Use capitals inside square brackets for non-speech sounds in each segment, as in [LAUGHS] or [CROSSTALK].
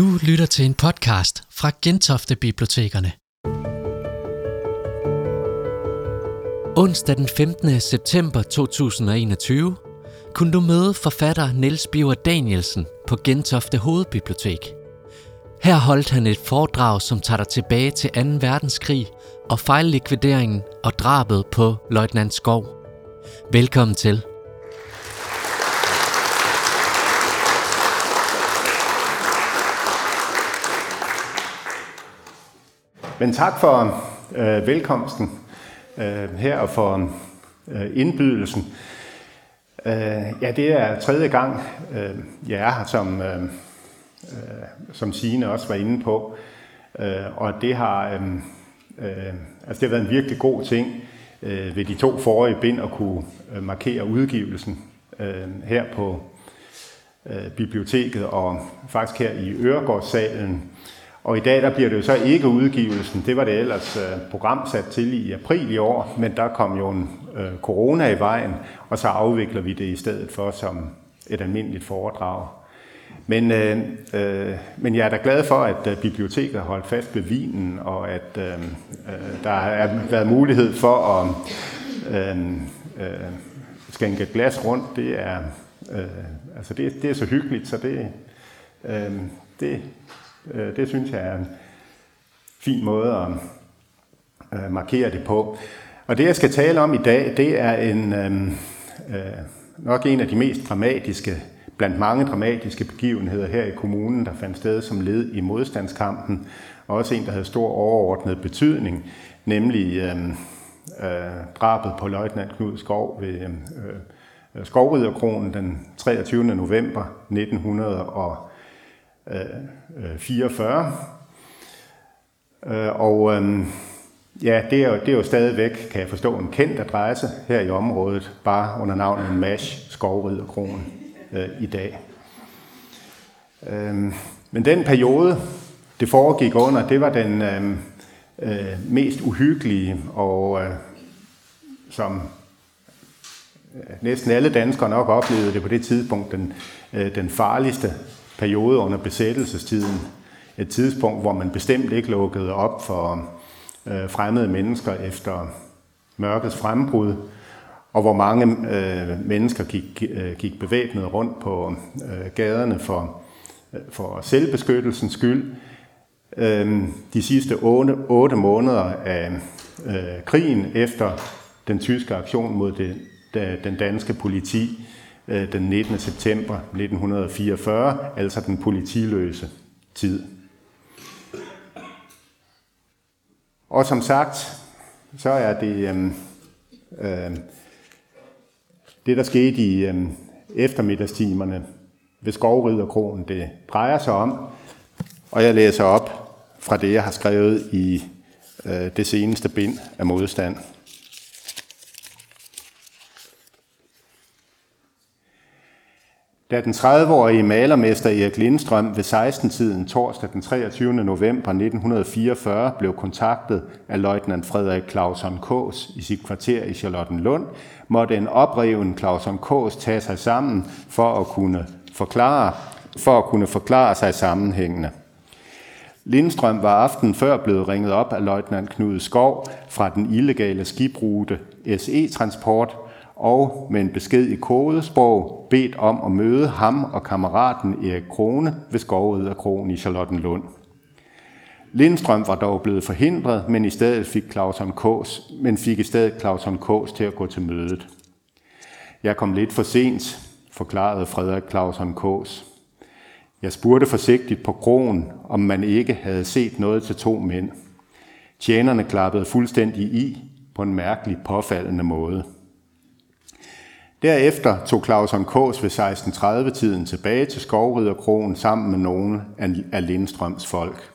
Du lytter til en podcast fra Gentofte Bibliotekerne. Onsdag den 15. september 2021 kunne du møde forfatter Niels Biver Danielsen på Gentofte Hovedbibliotek. Her holdt han et foredrag, som tager dig tilbage til 2. verdenskrig og fejllikvideringen og drabet på løjtnant Skov. Velkommen til. Men tak for øh, velkomsten øh, her og for øh, indbydelsen. Øh, ja, det er tredje gang, øh, jeg er her, som, øh, øh, som Signe også var inde på. Øh, og det har, øh, øh, altså det har været en virkelig god ting øh, ved de to forrige bind at kunne øh, markere udgivelsen øh, her på øh, biblioteket og faktisk her i Øregårdssalen. Og i dag der bliver det jo så ikke udgivelsen. Det var det ellers øh, programsat til i april i år, men der kom jo en øh, corona i vejen, og så afvikler vi det i stedet for som et almindeligt foredrag. Men, øh, øh, men jeg er da glad for, at øh, biblioteket har holdt fast ved vinen, og at øh, øh, der har været mulighed for at øh, øh, skænke et glas rundt. Det er, øh, altså det, det er så hyggeligt, så det, øh, det, Øh, det synes jeg er en fin måde at øh, markere det på. Og det, jeg skal tale om i dag, det er en, øh, øh, nok en af de mest dramatiske, blandt mange dramatiske begivenheder her i kommunen, der fandt sted som led i modstandskampen, og også en, der havde stor overordnet betydning, nemlig øh, øh, drabet på løjtnant Knud Skov ved øh, Skovriderkronen den 23. november 1900 og Øh, øh, 44. Øh, og øhm, ja, det er, jo, det er jo stadigvæk, kan jeg forstå, en kendt adresse her i området, bare under navnet MASH Skovriderkronen i dag. Øhm, men den periode, det foregik under, det var den øhm, øh, mest uhyggelige, og øh, som næsten alle danskere nok oplevede det på det tidspunkt, den, øh, den farligste periode under besættelsestiden. Et tidspunkt, hvor man bestemt ikke lukkede op for øh, fremmede mennesker efter mørkets frembrud, og hvor mange øh, mennesker gik, øh, gik bevæbnet rundt på øh, gaderne for, øh, for selvbeskyttelsens skyld. Øh, de sidste otte, otte måneder af øh, krigen efter den tyske aktion mod det, da, den danske politi øh, Øh, den 19. september 1944, altså den politiløse tid. Og som sagt, så er det øh, øh, det, der skete i øh, eftermiddagstimerne ved Skovriderkronen, det drejer sig om. Og jeg læser op fra det, jeg har skrevet i øh, det seneste bind af modstand. Da den 30-årige malermester Erik Lindstrøm ved 16-tiden torsdag den 23. november 1944 blev kontaktet af løjtnant Frederik Clausen Kås i sit kvarter i Charlottenlund, måtte en opreven Clausen Kås tage sig sammen for at kunne forklare, for at kunne forklare sig sammenhængende. Lindstrøm var aften før blevet ringet op af løjtnant Knud Skov fra den illegale skibrute SE-transport, og med en besked i kodesprog bedt om at møde ham og kammeraten Erik Krone ved Skovriderkrogen i Charlottenlund. Lindstrøm var dog blevet forhindret, men i stedet fik Claus Kås, men fik i stedet Claus Kås til at gå til mødet. Jeg kom lidt for sent, forklarede Frederik Claus Kås. Jeg spurgte forsigtigt på krogen, om man ikke havde set noget til to mænd. Tjenerne klappede fuldstændig i på en mærkelig påfaldende måde. Derefter tog Claus Kås ved 1630-tiden tilbage til Skovriderkrogen sammen med nogle af Lindstrøms folk.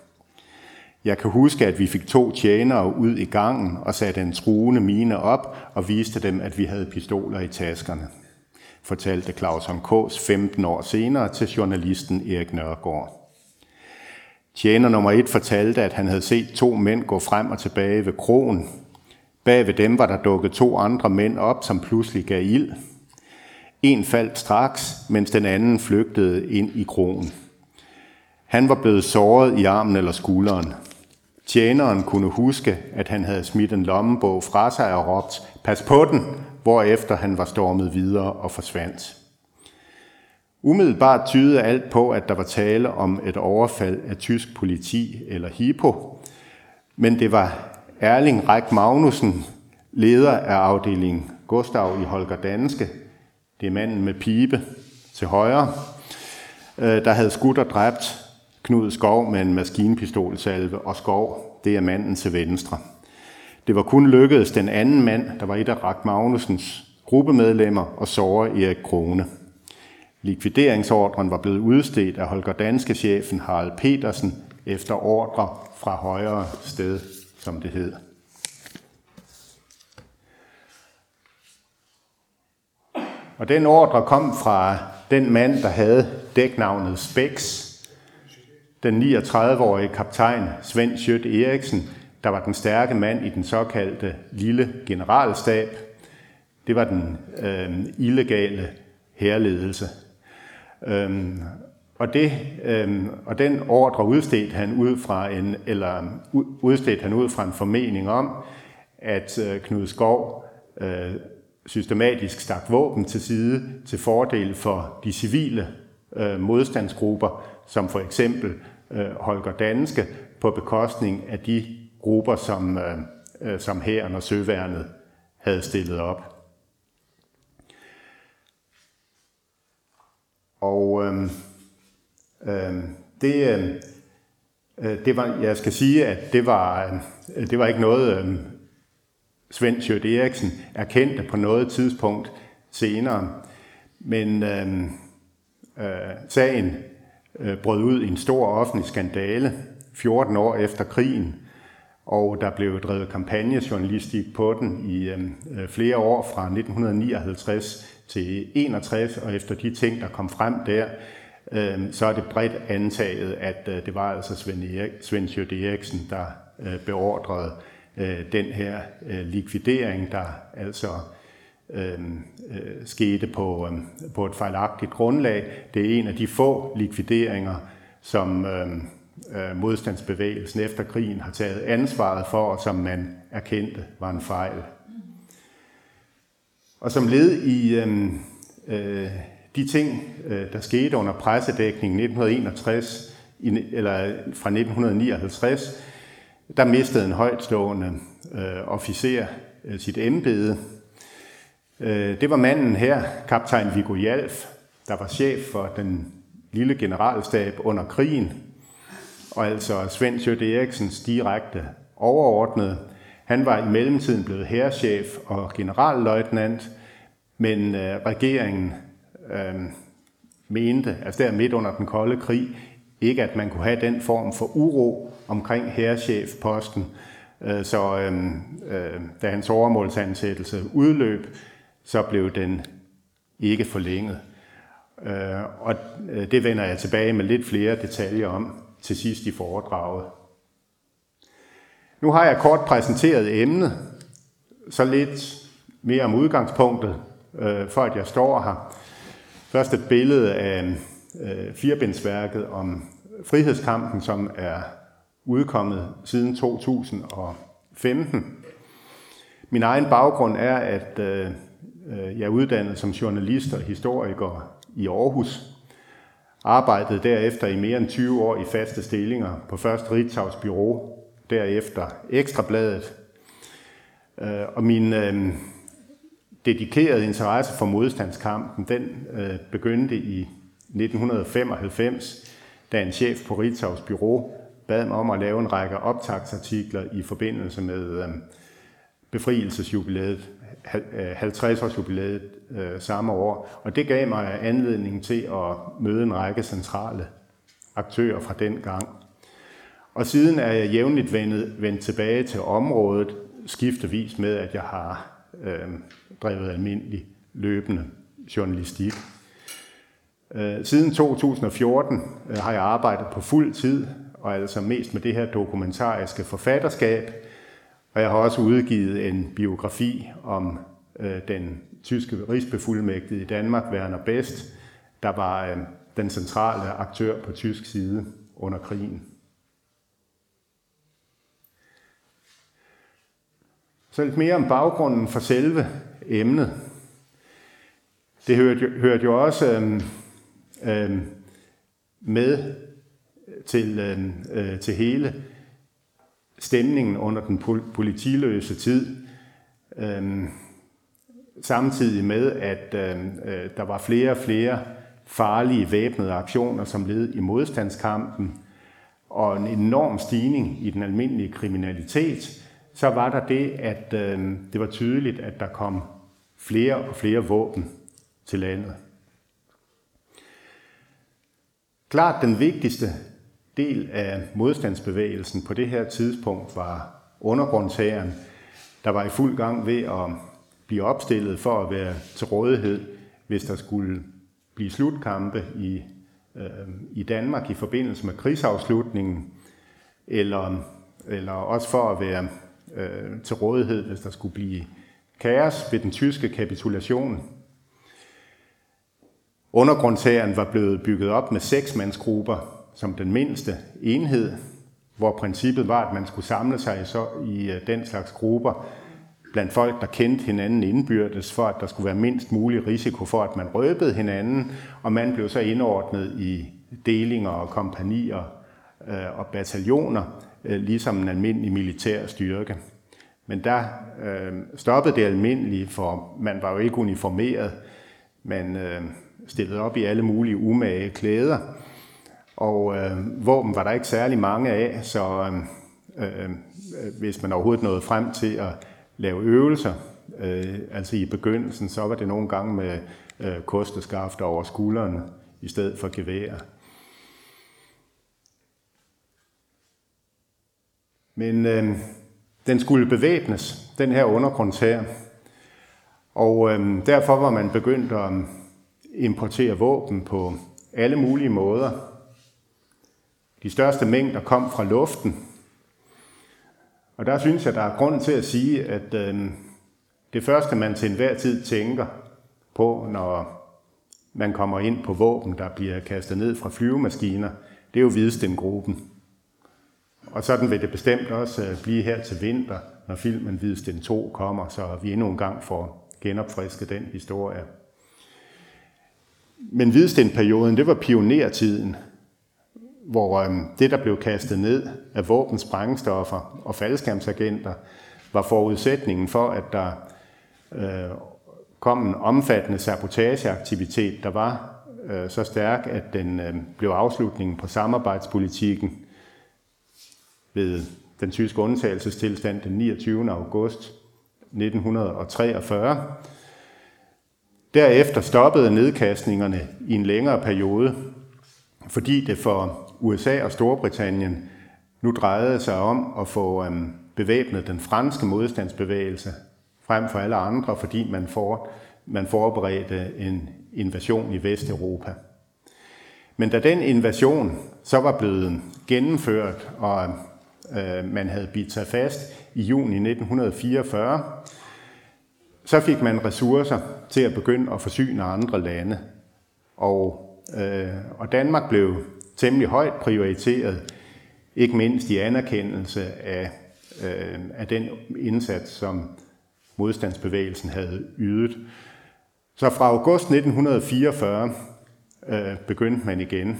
Jeg kan huske, at vi fik to tjenere ud i gangen og satte en truende mine op og viste dem, at vi havde pistoler i taskerne, fortalte Claus Kås 15 år senere til journalisten Erik Nørgaard. Tjener nummer et fortalte, at han havde set to mænd gå frem og tilbage ved krogen. Bag ved dem var der dukket to andre mænd op, som pludselig gav ild. En faldt straks, mens den anden flygtede ind i krogen. Han var blevet såret i armen eller skulderen. Tjeneren kunne huske, at han havde smidt en lommebog fra sig og råbt, pas på den, hvorefter han var stormet videre og forsvandt. Umiddelbart tydede alt på, at der var tale om et overfald af tysk politi eller HIPO, men det var Erling Ræk Magnussen, leder af afdelingen Gustav i Holger Danske, det er manden med pibe til højre, øh, der havde skudt og dræbt Knud Skov med en maskinpistolsalve, og Skov, det er manden til venstre. Det var kun lykkedes den anden mand, der var et af Rak Magnusens gruppemedlemmer, og såre Erik Krone. Likvideringsordren var blevet udstedt af Holger Danske chefen Harald Petersen efter ordre fra højere sted, som det hed. Og den ordre kom fra den mand, der havde dæknavnet Spex, den 39-årige kaptajn Svend Schødt Eriksen, der var den stærke mand i den såkaldte lille generalstab. Det var den øh, illegale herledelse. Øhm, og, det, øhm, og den ordre udstedte han ud fra en, eller udstedte han ud fra en formening om, at øh, Knud Skov øh, systematisk stak våben til side til fordel for de civile øh, modstandsgrupper, som for eksempel øh, Holger Danske, på bekostning af de grupper, som, øh, øh som hæren og søværnet havde stillet op. Og øh, øh, det, øhm, øh, det var, jeg skal sige, at det var, øh, det var ikke noget, øh, Svend Sjøt Eriksen erkendte på noget tidspunkt senere. Men øh, øh, sagen øh, brød ud i en stor offentlig skandale 14 år efter krigen, og der blev drevet kampagnejournalistik på den i øhm, øh, flere år fra 1959 til 61, og efter de ting, der kom frem der, øh, så er det bredt antaget, at øh, det var altså Svend, Erik, Svend Sjøt Eriksen, der øh, beordrede øh, den her øh, likvidering, der altså øh, øh, skete på, øh, på et fejlagtigt grundlag. Det er en af de få likvideringer, som øh, øh, modstandsbevægelsen efter krigen har taget ansvaret for, og som man erkendte var en fejl. Og som led i øh, øh, de ting, øh, der skete under pressedækningen 1961, i, eller fra 1959, der mistede en højtstående øh, officer øh, sit embede. Øh, det var manden her, kaptajn Viggo Jalf, der var chef for den lille generalstab under krigen, og altså Svend Sjøt Eriksens direkte overordnede. Han var i mellemtiden blevet herrechef og generalløjtnant, men øh, regeringen øh, mente, altså der midt under den kolde krig, ikke at man kunne have den form for uro omkring herrechefposten. Øh, så øh, øh, da hans overmålsansættelse udløb, så blev den ikke forlænget. Øh, og øh, det vender jeg tilbage med lidt flere detaljer om til sidst i foredraget. Nu har jeg kort præsenteret emnet, så lidt mere om udgangspunktet, øh, for at jeg står her. Først et billede af øh, firebindsværket om frihedskampen, som er udkommet siden 2015. Min egen baggrund er, at øh, jeg er uddannet som journalist og historiker i Aarhus. Arbejdede derefter i mere end 20 år i faste stillinger på først Ritzaus Bureau, derefter Ekstrabladet. Øh, og min øh, dedikerede interesse for modstandskampen, den øh, begyndte i 1995, da en chef på Ritzaus Bureau bad mig om at lave en række optagsartikler i forbindelse med øhm, øh, befrielsesjubilæet, 50-årsjubilæet jubilæet øh, samme år. Og det gav mig anledning til at møde en række centrale aktører fra den gang. Og siden er jeg jævnligt vendt, vendt tilbage til området, skiftevis med, at jeg har øh, drevet almindelig løbende journalistik. Øh, siden 2014 øh, har jeg arbejdet på fuld tid og altså mest med det her dokumentariske forfatterskab. Og jeg har også udgivet en biografi om øh, den tyske rigsbefuldmægtige i Danmark, Werner Best, der var øh, den centrale aktør på tysk side under krigen. Så lidt mere om baggrunden for selve emnet. Det hørte, hørte jo også øh, øh, med til, øh, øh, til hele stemningen under den politiløse tid, øh, samtidig med, at øh, øh, der var flere og flere farlige væbnede aktioner som led i modstandskampen, og en enorm stigning i den almindelige kriminalitet, så var der det, at øh, det var tydeligt, at der kom flere og flere våben til landet. Klart den vigtigste del af modstandsbevægelsen på det her tidspunkt var undergrundshæren, der var i fuld gang ved at blive opstillet for at være til rådighed, hvis der skulle blive slutkampe i, øh, i Danmark i forbindelse med krigsafslutningen, eller, eller også for at være øh, til rådighed, hvis der skulle blive kaos ved den tyske kapitulation. Undergrundshæren var blevet bygget op med seksmandsgrupper som den mindste enhed, hvor princippet var, at man skulle samle sig så i øh, den slags grupper blandt folk, der kendte hinanden indbyrdes, for at der skulle være mindst mulig risiko for, at man røbede hinanden, og man blev så indordnet i delinger og kompanier øh, og bataljoner, øh, ligesom en almindelig militær styrke. Men der øh, stoppede det almindelige, for man var jo ikke uniformeret. Man øh, stillede op i alle mulige umage klæder, og øh, våben var der ikke særlig mange af, så øh, øh, øh, hvis man overhovedet nåede frem til at lave øvelser, øh, altså i begyndelsen, så var det nogle gange med øh, kosteskafter over skuldrene i stedet for gevær. Men øh, den skulle bevæbnes, den her undergrundshær. Og øh, derfor var man begyndt at importere våben på alle mulige måder. De største mængder kom fra luften. Og der synes jeg, der er grund til at sige, at øh, det første, man til enhver tid tænker på, når man kommer ind på våben, der bliver kastet ned fra flyvemaskiner, det er jo Hvidestengruppen. Og sådan vil det bestemt også øh, blive her til vinter, når filmen Hvidesten 2 kommer, så vi endnu en gang får genopfrisket den historie. Men Hvidestenperioden, det var pionertiden, hvor øhm, det, der blev kastet ned af våben, sprængstoffer og faldskærmsagenter, var forudsætningen for, at der øh, kom en omfattende sabotageaktivitet, der var øh, så stærk, at den øh, blev afslutningen på samarbejdspolitikken ved den tyske undtagelsestilstand den 29. august 1943. Derefter stoppede nedkastningerne i en længere periode, fordi det for USA og Storbritannien nu drejede sig om at få øhm, bevæbnet den franske modstandsbevægelse frem for alle andre, fordi man, for, man forberedte en invasion i Vesteuropa. Men da den invasion så var blevet gennemført, og øh, man havde bidt sig fast i juni 1944, så fik man ressourcer til at begynde at forsyne andre lande. Og, øh, og Danmark blev temmelig højt prioriteret, ikke mindst i anerkendelse af, øh, af den indsats, som modstandsbevægelsen havde ydet. Så fra august 1944 øh, begyndte man igen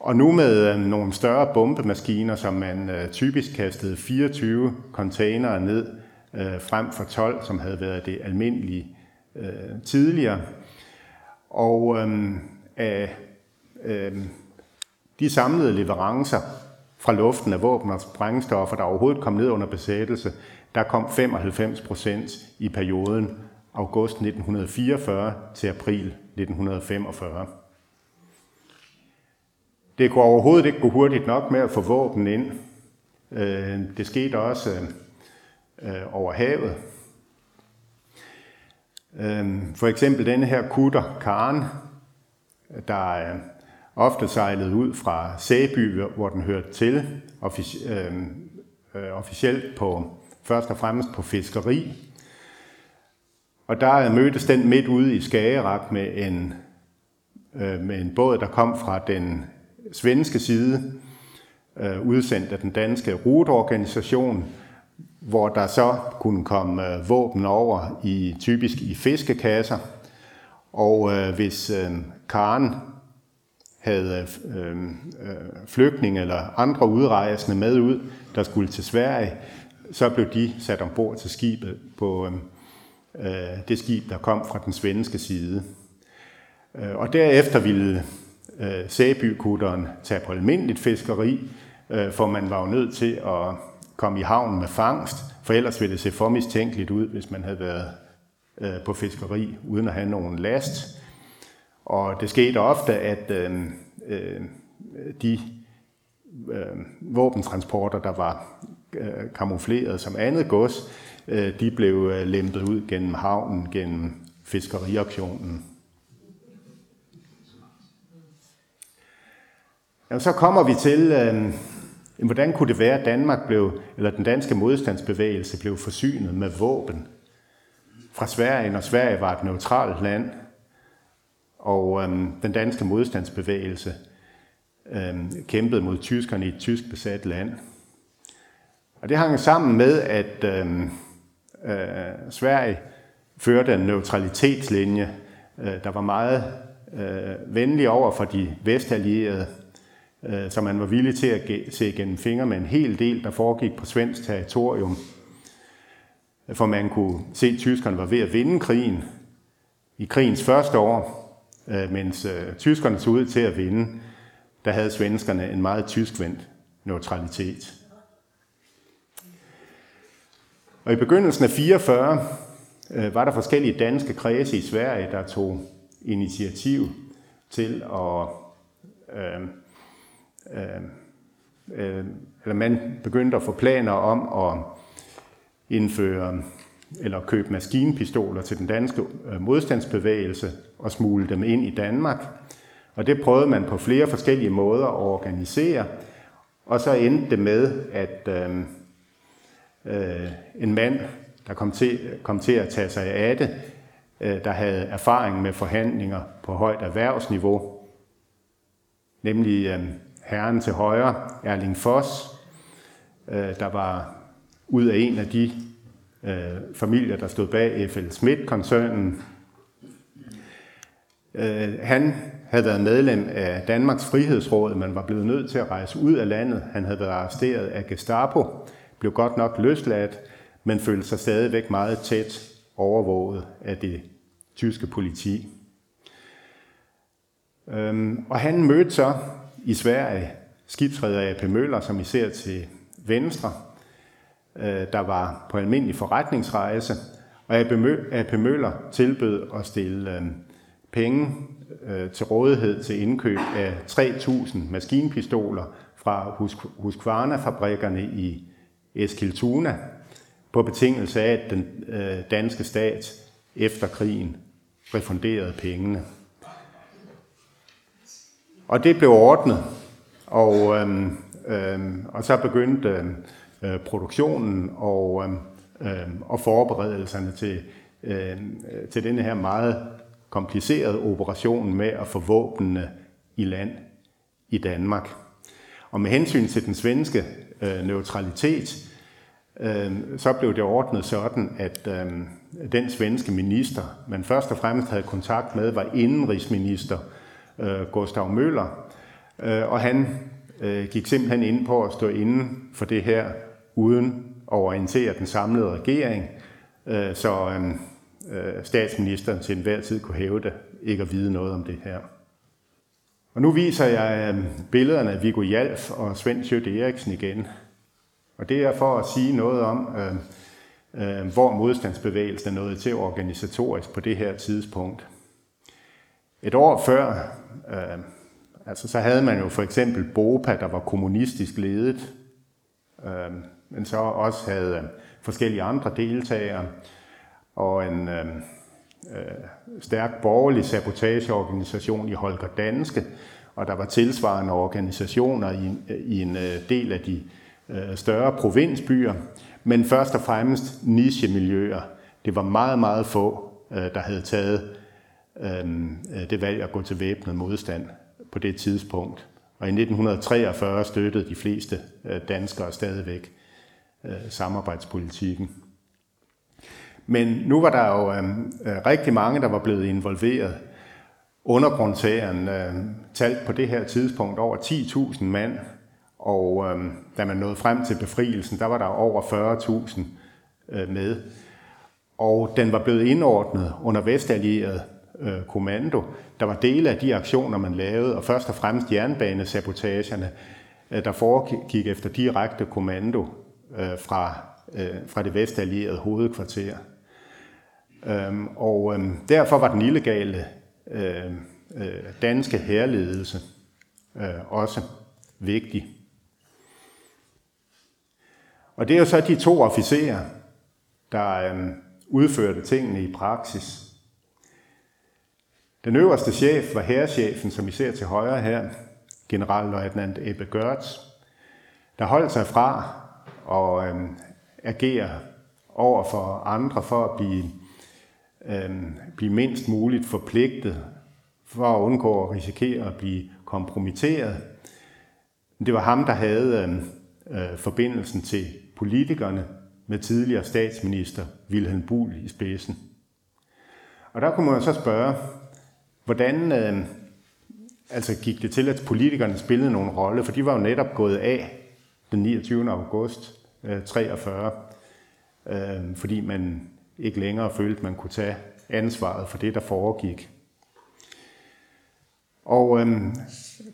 og nu med øh, nogle større bombemaskiner, som man øh, typisk kastede 24 containere ned øh, frem for 12, som havde været det almindelige øh, tidligere. Og øh, af Øhm, de samlede leverancer fra luften af våben og sprængstoffer, der overhovedet kom ned under besættelse, der kom 95 procent i perioden august 1944 til april 1945. Det kunne overhovedet ikke gå hurtigt nok med at få våben ind. Øhm, det skete også øh, over havet. Øhm, for eksempel denne her kutter, Karen, der øh, ofte sejlet ud fra Sæby, hvor den hørte til, øh, øh, officielt på, først og fremmest på fiskeri. Og der mødtes den midt ude i Skagerak med en, øh, med en båd, der kom fra den svenske side, øh, udsendt af den danske ruteorganisation, hvor der så kunne komme øh, våben over i typisk i fiskekasser. Og øh, hvis øh, Karen havde øh, øh, flygtninge eller andre udrejsende med ud, der skulle til Sverige, så blev de sat ombord til skibet på øh, øh det skib, der kom fra den svenske side. Øh, og derefter ville øh, Sæbykutteren tage på almindeligt fiskeri, øh, for man var jo nødt til at komme i havn med fangst, for ellers ville det se for mistænkeligt ud, hvis man havde været øh, på fiskeri uden at have nogen last. Og det skete ofte, at øh, øh, de øh, våbentransporter, der var øh, kamufleret som andet gods, øh, de blev øh, lempet ud gennem havnen, gennem fiskeriaktionen. Ja, så kommer vi til, øh, hvordan kunne det være, at Danmark blev, eller den danske modstandsbevægelse blev forsynet med våben fra Sverige, når Sverige var et neutralt land, og øhm, den danske modstandsbevægelse øhm, kæmpede mod tyskerne i et tysk besat land. Og det hang sammen med, at øhm, øh, Sverige førte en neutralitetslinje, øh, der var meget øh, venlig over for de vestallierede, øh, så man var villig til at se gennem fingre med en hel del, der foregik på svensk territorium. For man kunne se, at tyskerne var ved at vinde krigen i krigens første år, øh, mens øh, tyskerne så ud til at vinde, der havde svenskerne en meget tyskvendt neutralitet. Og i begyndelsen af 44 øh, var der forskellige danske kredse i Sverige, der tog initiativ til at øh, øh, øh, eller man begyndte at få planer om at indføre eller købe maskinpistoler til den danske øh, modstandsbevægelse og smule dem ind i Danmark. Og det prøvede man på flere forskellige måder at organisere, og så endte det med, at øh, øh, en mand, der kom til, kom til at tage sig af det, øh, der havde erfaring med forhandlinger på højt erhvervsniveau, nemlig øh, herren til højre, Erling Foss, øh, der var ud af en af de øh, familier, der stod bag FL Schmidt-koncernen. Øh, han havde været medlem af Danmarks Frihedsråd, men var blevet nødt til at rejse ud af landet. Han havde været arresteret af Gestapo, blev godt nok løsladt, men følte sig stadigvæk meget tæt overvåget af det tyske politi. Øhm, og han mødte så i Sverige skibsredder AP Møller, som I ser til venstre, Øh, der var på almindelig forretningsrejse, og AP Møller tilbød at stille øh, penge øh, til rådighed til indkøb af 3.000 maskinpistoler fra Husqvarna-fabrikkerne i Eskiltuna, på betingelse af, at den danske stat efter krigen refunderede pengene. Og det blev ordnet, og, øhm, øhm, og så begyndte øhm, øh, produktionen og, øh, og forberedelserne til, øh, til denne her meget komplicerede operation med at få våbnene i land i Danmark. Og med hensyn til den svenske øh, neutralitet, øh, så blev det ordnet sådan, at øh, den svenske minister, man først og fremmest havde kontakt med, var indenrigsminister øh, Gustav Møller, øh, og han øh, gik simpelthen ind på at stå inden for det her, uden at orientere den samlede regering, øh, så øhm, øh, statsministeren til enhver tid kunne hæve det, ikke at vide noget om det her. Og nu viser jeg øhm, billederne af Viggo Jalf og Svend Sjøtte Eriksen igen. Og det er for at sige noget om, øh, øh, hvor modstandsbevægelsen er nået til organisatorisk på det her tidspunkt. Et år før, øh, altså så havde man jo for eksempel BOPA, der var kommunistisk ledet, øh, men så også havde øh, forskellige andre deltagere, og en øh, øh, stærk borgerlig sabotageorganisation i Holger Danske, og der var tilsvarende organisationer i, i en øh, del af de øh, større provinsbyer, men først og fremmest nichemiljøer. Det var meget, meget få, øh, der havde taget øh, øh det valg at gå til væbnet modstand på det tidspunkt. Og i 1943 støttede de fleste øh, danskere stadigvæk øh, samarbejdspolitikken. Men nu var der jo øh, øh rigtig mange, der var blevet involveret. Undergrundshæren øh, talt på det her tidspunkt over 10.000 mand, og øh, da man nåede frem til befrielsen, der var der over 40.000 øh, med. Og den var blevet indordnet under vestallieret øh, kommando. Der var dele af de aktioner, man lavede, og først og fremmest jernbanesabotagerne, øh, der foregik efter direkte kommando øh, fra, øh, fra det vestallierede hovedkvarter. Øhm, og øhm, derfor var den illegale øh, øh, danske herledelse øh, også vigtig. Og det er jo så de to officerer, der øh, udførte tingene i praksis. Den øverste chef var herrechefen, som I ser til højre her, generalløjtnant Ebbe Gørts, der holdt sig fra og øh, agere over for andre for at blive, øh, blive mindst muligt forpligtet, for at undgå at risikere at blive kompromitteret. Det var ham, der havde øhm, øh, forbindelsen til politikerne med tidligere statsminister Wilhelm Buhl i spidsen. Og der kunne man så spørge, hvordan øh, altså gik det til, at politikerne spillede nogen rolle, for de var jo netop gået af den 29. august Øh, 43, øh, fordi man ikke længere følte, at man kunne tage ansvaret for det, der foregik. Og øh,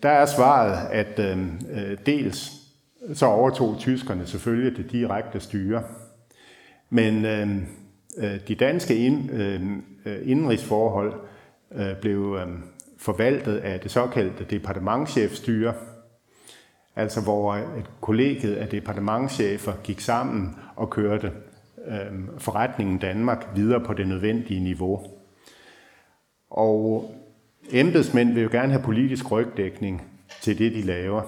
der er svaret, at øh, øh dels så overtog tyskerne selvfølgelig det direkte styre, men øh, øh de danske ind, øh, indenrigsforhold øh, blev øh, forvaltet af det såkaldte departementchefstyre, altså hvor et kollegiet af departementchefer gik sammen og kørte øh, forretningen Danmark videre på det nødvendige niveau. Og embedsmænd vil jo gerne have politisk rygdækning til det, de laver.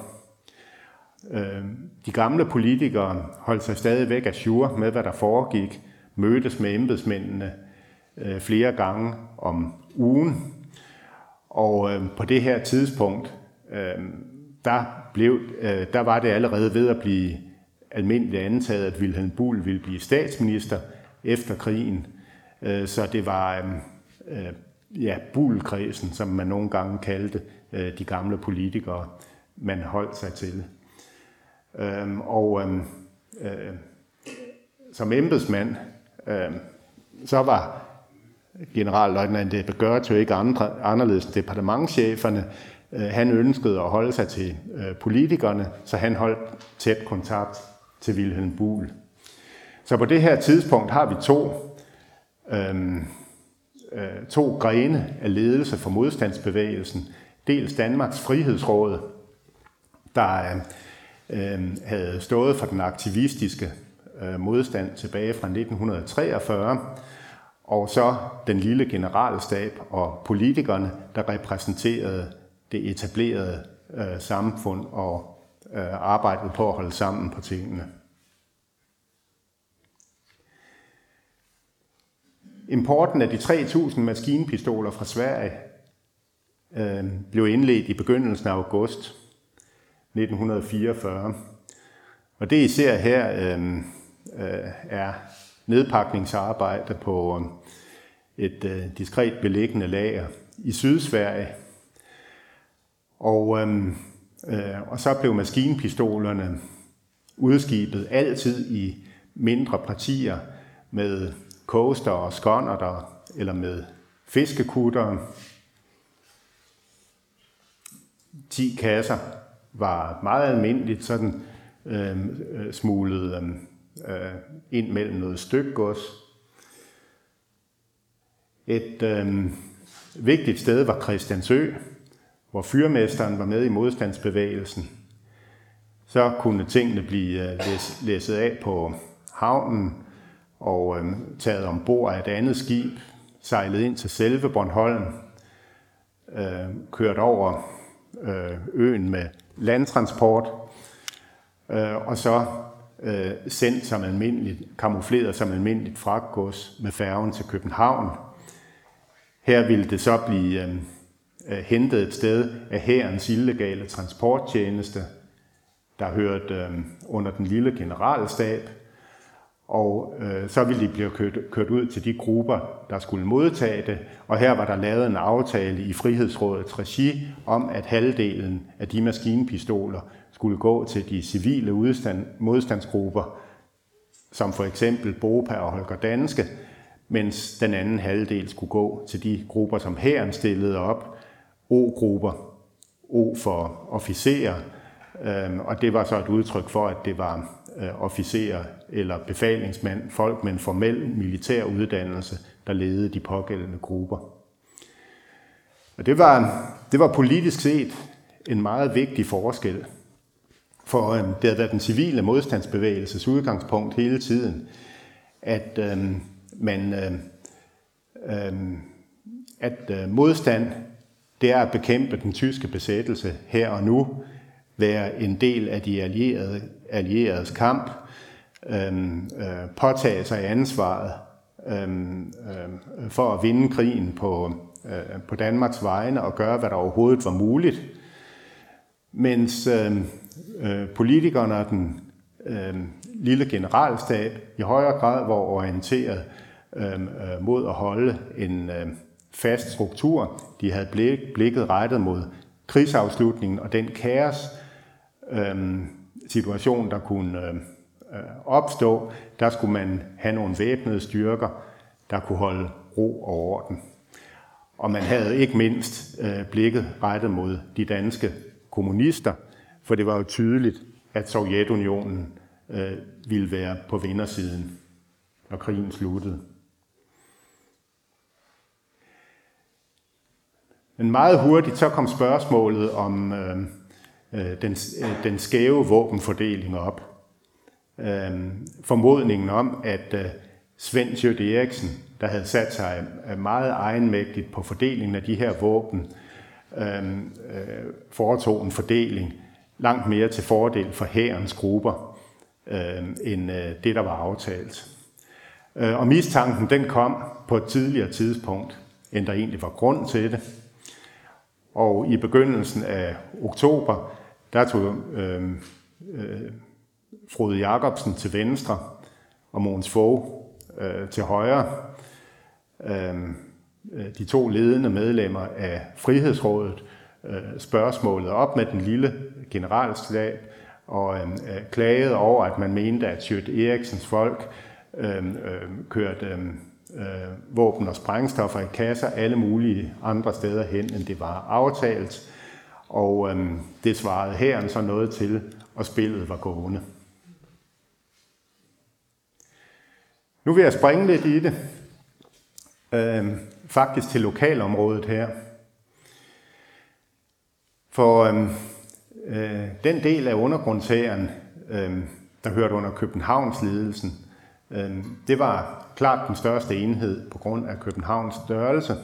Øh, de gamle politikere holdt sig stadig væk af jour med, hvad der foregik, mødtes med embedsmændene øh, flere gange om ugen. Og øh, på det her tidspunkt, øhm, der, blev, øh, der var det allerede ved at blive almindeligt antaget, at Wilhelm Buhl ville blive statsminister efter krigen. Øh, så det var øh, ja, Buhl-kredsen, som man nogle gange kaldte de gamle politikere, man holdt sig til. Øhm, og øhm, øh, som embedsmand, øh, så var generalløjtnant Ebbe Gørtø ikke andre, anderledes departementcheferne. Øh, han ønskede at holde sig til øh, politikerne, så han holdt tæt kontakt til Wilhelm Buhl. Så på det her tidspunkt har vi to, øhm, øh, to grene af ledelse for modstandsbevægelsen. Dels Danmarks Frihedsråd, der øh, havde stået for den aktivistiske øh, modstand tilbage fra 1943, og så den lille generalstab og politikerne, der repræsenterede det etablerede øh, samfund og øh, arbejdet på at holde sammen på tingene. Importen af de 3.000 maskinpistoler fra Sverige øh, blev indledt i begyndelsen af august 1944. Og det I ser her øh, øh, er nedpakningsarbejde på øh, et øh, diskret beliggende lager i Sydsverige. Og, øh, øh, og så blev maskinpistolerne udskibet altid i mindre partier med koster og skånderter eller med fiskekutter. 10 kasser var meget almindeligt sådan øhm, øh, smuglet øhm, øh, ind mellem noget stykgods. Et øh, vigtigt sted var Christiansø, hvor fyrmesteren var med i modstandsbevægelsen. Så kunne tingene blive øh, læsset af på havnen og øhm, taget ombord af et andet skib, sejlet ind til selve Bornholm, øh, kørt over øh, øen med landtransport, og så sendt som almindeligt, kamufleret som almindeligt fragtgods med færgen til København. Her ville det så blive øh, hentet et sted af hærens illegale transporttjeneste, der hørte øh, under den lille generalstab, og øh, så ville de blive kørt, kørt ud til de grupper, der skulle modtage det, og her var der lavet en aftale i Frihedsrådets regi om, at halvdelen af de maskinpistoler skulle gå til de civile udstand, modstandsgrupper, som for eksempel Bopa og Holger Danske, mens den anden halvdel skulle gå til de grupper, som hæren stillede op, O-grupper, O for officerer, øhm, og det var så et udtryk for, at det var øh, officerer eller befalingsmænd, folk med en formel militær uddannelse, der ledede de pågældende grupper. Og det var, det var politisk set en meget vigtig forskel, for øh, det havde været den civile modstandsbevægelses udgangspunkt hele tiden, at øh, man øh, øh, at øh, modstand det er at bekæmpe den tyske besættelse her og nu, være en del af de allierede, allieredes kamp, øhm, øh, påtage sig ansvaret øhm, øh, for at vinde krigen på, øh, på Danmarks vegne og gøre, hvad der overhovedet var muligt. Mens øh, øh, politikerne og den øh, lille generalstab i højere grad var orienteret øhm, øh, mod at holde en øh, fast struktur. De havde blik, blikket rettet mod krigsafslutningen og den kaos, øh, situation, der kunne øh, opstå, der skulle man have nogle væbnede styrker, der kunne holde ro og orden. Og man havde ikke mindst øh, blikket rettet mod de danske kommunister, for det var jo tydeligt, at Sovjetunionen øh, ville være på vindersiden, når krigen sluttede. Men meget hurtigt så kom spørgsmålet om øhm, øh, den, øh, den skæve våbenfordeling op. Øh, formodningen om, at øh, Svend Sjøt Eriksen, der havde sat sig øh, meget egenmægtigt på fordelingen af de her våben, øh, øh, foretog en fordeling langt mere til fordel for hærens grupper, øh, end øh, det, der var aftalt. Øh, og mistanken den kom på et tidligere tidspunkt, end der egentlig var grund til det. Og i begyndelsen af oktober, der tog øh, øh, Frode Jacobsen til venstre og Måns Fogh øh, til højre. Øh, øh, de to ledende medlemmer af Frihedsrådet øh, spørgsmålet op med den lille generalstab og øh, øh klagede over, at man mente, at Sjøt Eriksens folk øh, øh, kørte øh, øh, våben og sprængstoffer i kasser alle mulige andre steder hen, end det var aftalt. Og øh, det svarede herren så noget til, og spillet var gående. Nu vil jeg springe lidt i det. Øh, faktisk til lokalområdet her. For øh, øh, den del af undergrundshæren, øh, der hørte under Københavns ledelsen, Øhm, det var klart den største enhed på grund af Københavns størrelse.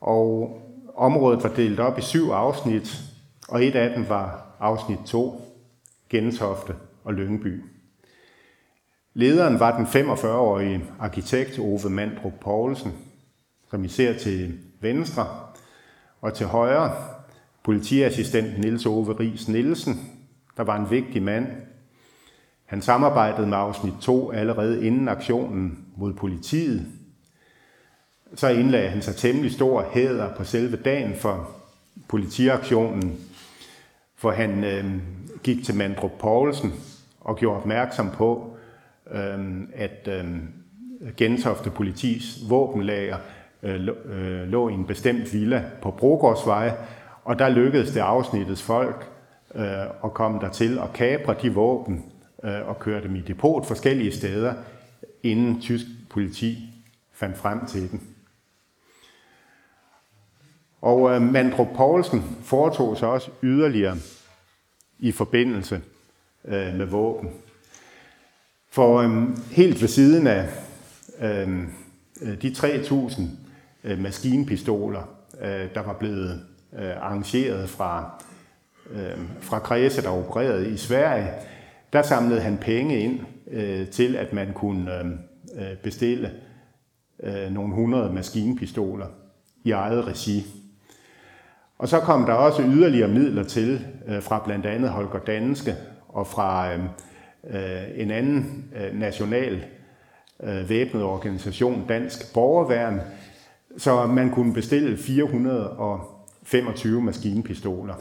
Og området var delt op i syv afsnit, og et af dem var afsnit 2, Gentofte og Lyngby. Lederen var den 45-årige arkitekt Ove Mandrup Poulsen, som I ser til venstre, og til højre politiassistent Nils Ove Ries Nielsen, der var en vigtig mand. Han samarbejdede med afsnit 2 allerede inden aktionen mod politiet. Så indlagde han sig temmelig stor hæder på selve dagen for politiaktionen, for han øh, gik til Mandrup Poulsen og gjorde opmærksom på, øh, at øh, Gentofte politis våbenlager øh, øh, lå i en bestemt villa på Brogårdsvej, og der lykkedes det afsnittets folk øh, at komme dertil og kapre de våben øh, og køre dem i depot forskellige steder, inden tysk politi fandt frem til dem. Og øh, Mandrup Poulsen foretog sig også yderligere i forbindelse øh, med våben. For øh, helt ved siden af øh, øh de 3.000 øh, maskinpistoler, øh, der var blevet øh, arrangeret fra, øh, fra kredse, der opererede i Sverige, der samlede han penge ind øh, til, at man kunne øh, øh, bestille øh, nogle hundrede maskinpistoler i eget regi. Og så kom der også yderligere midler til øh, fra blandt andet Holger Danske og fra øh, øh en anden øh, national øh, væbnet organisation, Dansk Borgerværn, så man kunne bestille 425 maskinpistoler.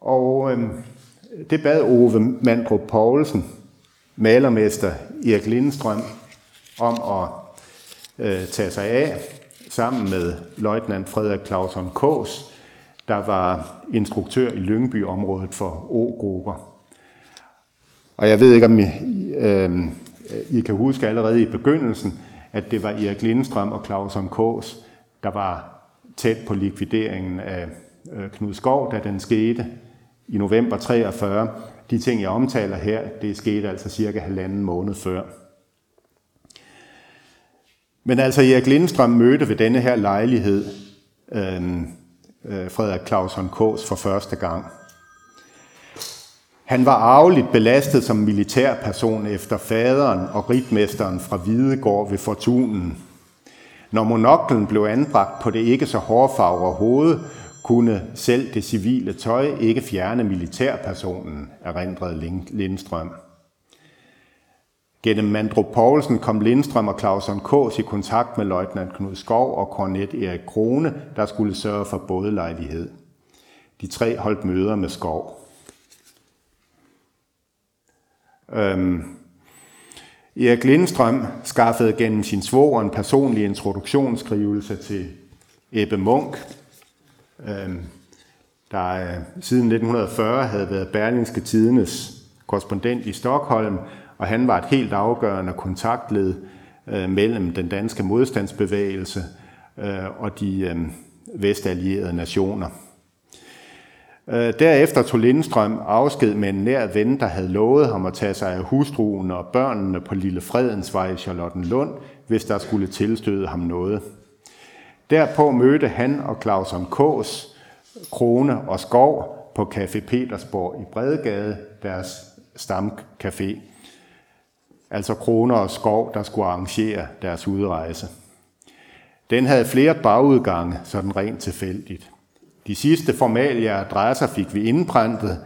Og øh, det bad Ove Mandrup Poulsen, malermester Erik Lindstrøm, om at øh, tage sig af, sammen med løjtnant Frederik Clausen Kås, der var instruktør i Lyngby-området for O-grupper. Og jeg ved ikke, om I, øh, I kan huske allerede i begyndelsen, at det var Erik Lindstrøm og Clausen Kås, der var tæt på likvideringen af øh, Knud Skov, da den skete i november 43. De ting, jeg omtaler her, det skete altså cirka halvanden måned før. Men altså Erik Lindstrøm mødte ved denne her lejlighed øhm, øh, Frederik Clausson Kås for første gang. Han var arveligt belastet som militærperson efter faderen og ritmesteren fra Hvidegård ved Fortunen. Når monoklen blev anbragt på det ikke så hårfarvede hoved, kunne selv det civile tøj ikke fjerne militærpersonen, erindrede Lindstrøm. Gennem Mandrup Poulsen kom Lindstrøm og Clausen K. i kontakt med løjtnant Knud Skov og kornet Erik Krone, der skulle sørge for både lejlighed. De tre holdt møder med Skov. Øhm, Erik Lindstrøm skaffede gennem sin svoger en personlig introduktionsskrivelse til Ebbe Munk, Øhm, der øh, siden 1940 havde været Berlingske Tidenes korrespondent i Stockholm, og han var et helt afgørende kontaktled øh, mellem den danske modstandsbevægelse øh, og de vestallierede nationer. Derefter tog Lindstrøm afsked med en nær ven, der havde lovet ham at tage sig af hustruen og børnene på Lille Fredensvej i Charlottenlund, hvis der skulle tilstøde ham noget. Derpå mødte han og Clausen Kås, Krone og Skov på Café Petersborg i Bredegade, deres stamcafé. Altså Krone og Skov, der skulle arrangere deres udrejse. Den havde flere bagudgange, sådan rent tilfældigt. De sidste formale adresser fik vi indprintet,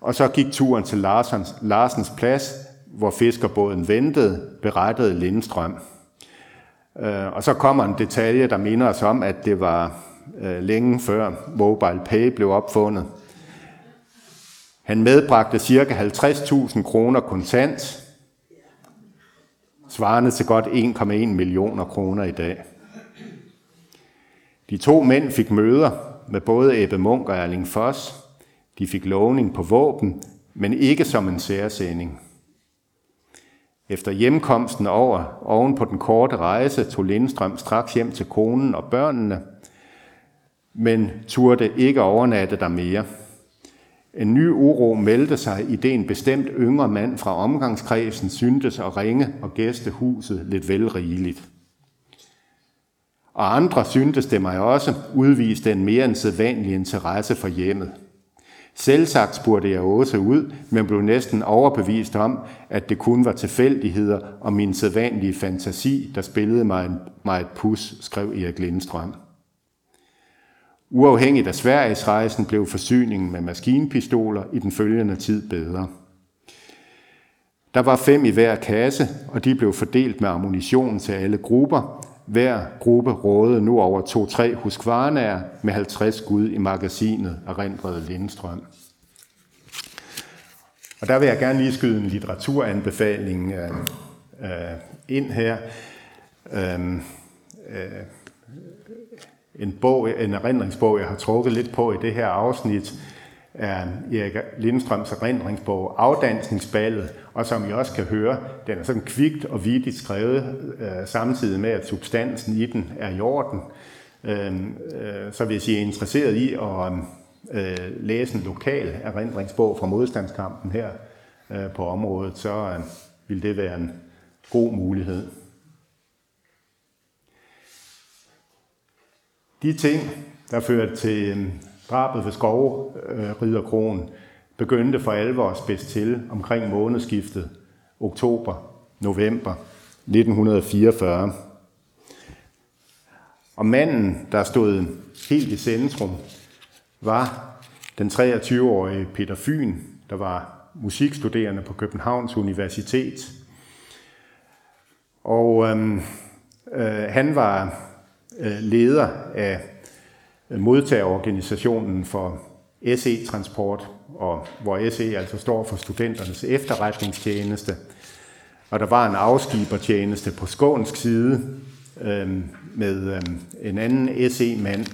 og så gik turen til Larsens, Larsens plads, hvor fiskerbåden ventede, berettede Lindstrøm. Øh, og så kommer en detalje, der minder os om, at det var øh, længe før Mobile Pay blev opfundet. Han medbragte ca. 50.000 kroner kontant, svarende til godt 1,1 millioner kroner i dag. De to mænd fik møder med både Ebbe Munk og Erling Foss. De fik lovning på våben, men ikke som en særsending. Efter hjemkomsten over oven på den korte rejse tog Lindstrøm straks hjem til konen og børnene, men turde ikke overnatte der mere. En ny uro meldte sig, i det en bestemt yngre mand fra omgangskredsen syntes at ringe og gæste huset lidt velrigeligt. Og andre syntes det mig også udviste en mere end sædvanlig interesse for hjemmet. Selvsagt spurgte jeg Åse ud, men blev næsten overbevist om, at det kun var tilfældigheder og min sædvanlige fantasi, der spillede mig, en, mig et pus, skrev Erik Lindstrøm. Uafhængigt af Sveriges rejsen blev forsyningen med maskinpistoler i den følgende tid bedre. Der var fem i hver kasse, og de blev fordelt med ammunition til alle grupper, hver gruppe rådede nu over 2-3 Husqvarnaer med 50 skud i magasinet, erindrede Lindstrøm. Og der vil jeg gerne lige skyde en litteraturanbefaling øh, øh, ind her. Øh, øh, en bog, en erindringsbog, jeg har trukket lidt på i det her afsnit, er Erik Lindstrøms erindringsbog Afdansningsballet, og som I også kan høre, den er sådan kvikt og vidigt skrevet, øh, samtidig med, at substansen i den er i orden. Øh, øh, så hvis I er interesseret i at øh, læse en lokal erindringsbog fra modstandskampen her øh, på området, så øh, vil det være en god mulighed. De ting, der førte til øh, drabet ved skovriderkronen, øh, begyndte for alvor at spidse til omkring månedsskiftet oktober-november 1944. Og manden, der stod helt i centrum, var den 23-årige Peter Fyn, der var musikstuderende på Københavns Universitet. Og øhm, øh, han var øh, leder af modtagerorganisationen for SE-transport, og hvor SE altså står for Studenternes Efterretningstjeneste. Og der var en afskibertjeneste på skånsk side øh, med øh, en anden SE-mand,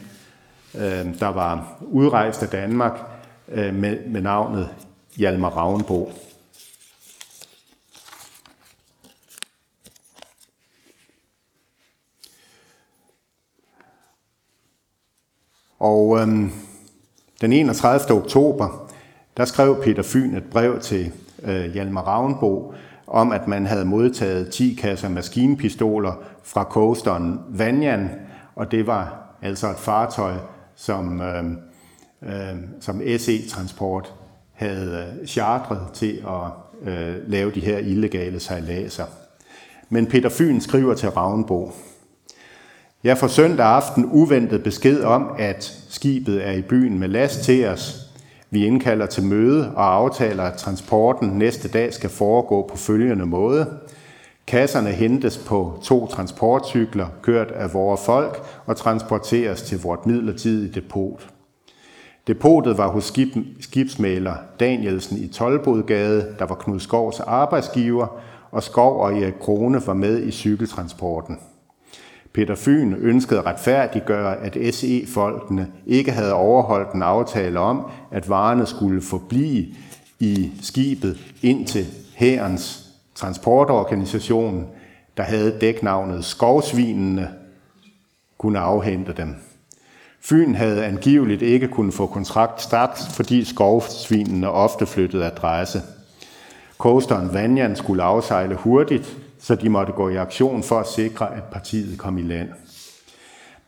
øh, der var udrejst af Danmark øh, med, med navnet Hjalmar Ravnbo. Og øhm, den 31. oktober, der skrev Peter Fyn et brev til øh, Hjalmar Ravnbo om, at man havde modtaget 10 kasser maskinpistoler fra coasteren Vanjan, og det var altså et fartøj, som, øh, øh, som SE-transport havde øh, chartret til at øh, lave de her illegale sejladser. Men Peter Fyn skriver til Ravnbo, jeg får søndag aften uventet besked om, at skibet er i byen med last til os. Vi indkalder til møde og aftaler, at transporten næste dag skal foregå på følgende måde. Kasserne hentes på to transportcykler, kørt af vores folk, og transporteres til vort midlertidige depot. Depotet var hos skib, skibsmaler Danielsen i Tolbodgade, der var Knud Skovs arbejdsgiver, og Skov og Erik Krone var med i cykeltransporten. Peter Fyn ønskede at retfærdiggøre, at SE-folkene ikke havde overholdt en aftale om, at varerne skulle forblive i skibet indtil hærens transportorganisation, der havde dæknavnet Skovsvinene, kunne afhente dem. Fyn havde angiveligt ikke kunnet få kontrakt straks, fordi skovsvinene ofte flyttede adresse. Coasteren Vanjan skulle afsejle hurtigt, så de måtte gå i aktion for at sikre, at partiet kom i land.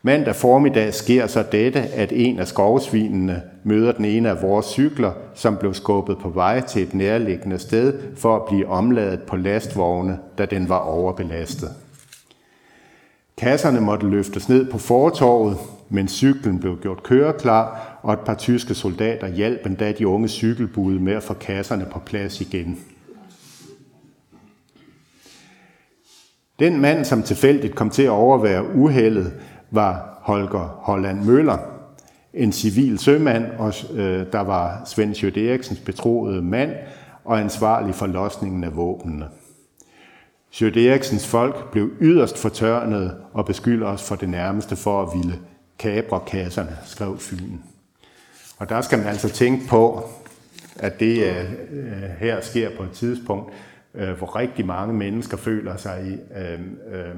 Mandag formiddag sker så dette, at en af skovsvinene møder den ene af vores cykler, som blev skubbet på vej til et nærliggende sted for at blive omladet på lastvogne, da den var overbelastet. Kasserne måtte løftes ned på fortorvet, men cyklen blev gjort køreklar, og et par tyske soldater hjalp endda de unge cykelbude med at få kasserne på plads igen. Den mand, som tilfældigt kom til at overvære uheldet, var Holger Holland Møller, en civil sømand, og, øh, der var Svend Sjøt Eriksens betroede mand og ansvarlig for losningen af våbnene. Sjøt Eriksens folk blev yderst fortørnet og beskylder os for det nærmeste for at ville kabre kasserne, skrev Fyn. Og der skal man altså tænke på, at det øh, øh her sker på et tidspunkt, øh, hvor rigtig mange mennesker føler sig, øh, øh,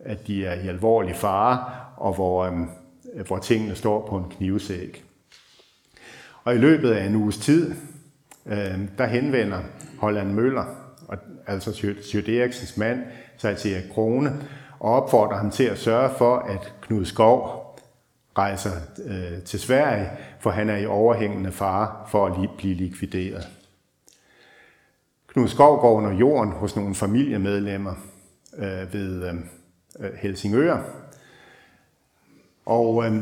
at de er i alvorlig fare, og hvor, øh, hvor tingene står på en knivsæk. Og i løbet af en uges tid, øh, der henvender Holland Møller, og, altså Sjøt Eriksens mand, sig til Erik Krone, og opfordrer ham til at sørge for, at Knud Skov rejser øh, til Sverige, for han er i overhængende fare for at blive likvideret. Knud Skov går under jorden hos nogle familiemedlemmer øh, ved øh, øh, Helsingør. Og øh,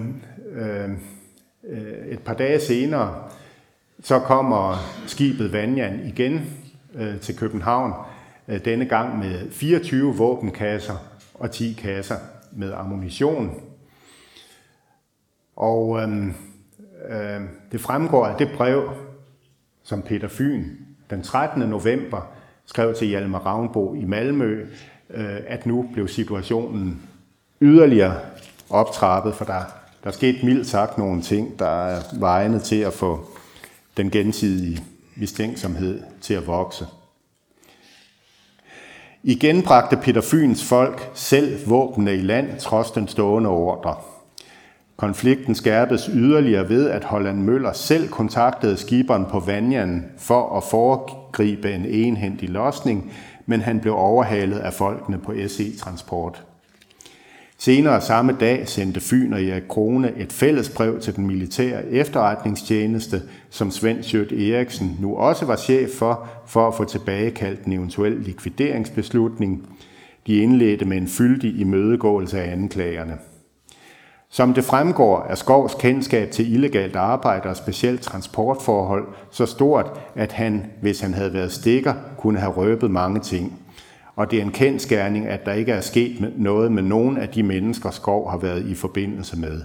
øh, et par dage senere, så kommer skibet Vanjan igen øh, til København, øh, denne gang med 24 våbenkasser og 10 kasser med ammunition. Og øh, øh, det fremgår af det brev, som Peter Fyn den 13. november skrev til Hjalmar Ravnbo i Malmø, øh, at nu blev situationen yderligere optrappet, for der, der skete mildt sagt nogle ting, der var egnet til at få den gensidige mistænksomhed til at vokse. Igen bragte Peter Fyns folk selv våbnene i land, trods den stående ordre. Konflikten skærpes yderligere ved, at Holland Møller selv kontaktede skiberen på Vanjan for at foregribe en enhændig losning, men han blev overhalet af folkene på SE-transport. Senere samme dag sendte Fyn og Erik Krone et fælles brev til den militære efterretningstjeneste, som Svend Sjøt Eriksen nu også var chef for, for at få tilbagekaldt en eventuel likvideringsbeslutning. De indledte med en fyldig imødegåelse af anklagerne. Som det fremgår er Skovs kendskab til illegalt arbejde og specielt transportforhold så stort, at han, hvis han havde været stikker, kunne have røbet mange ting. Og det er en kendskærning, at der ikke er sket noget med nogen af de mennesker, Skov har været i forbindelse med.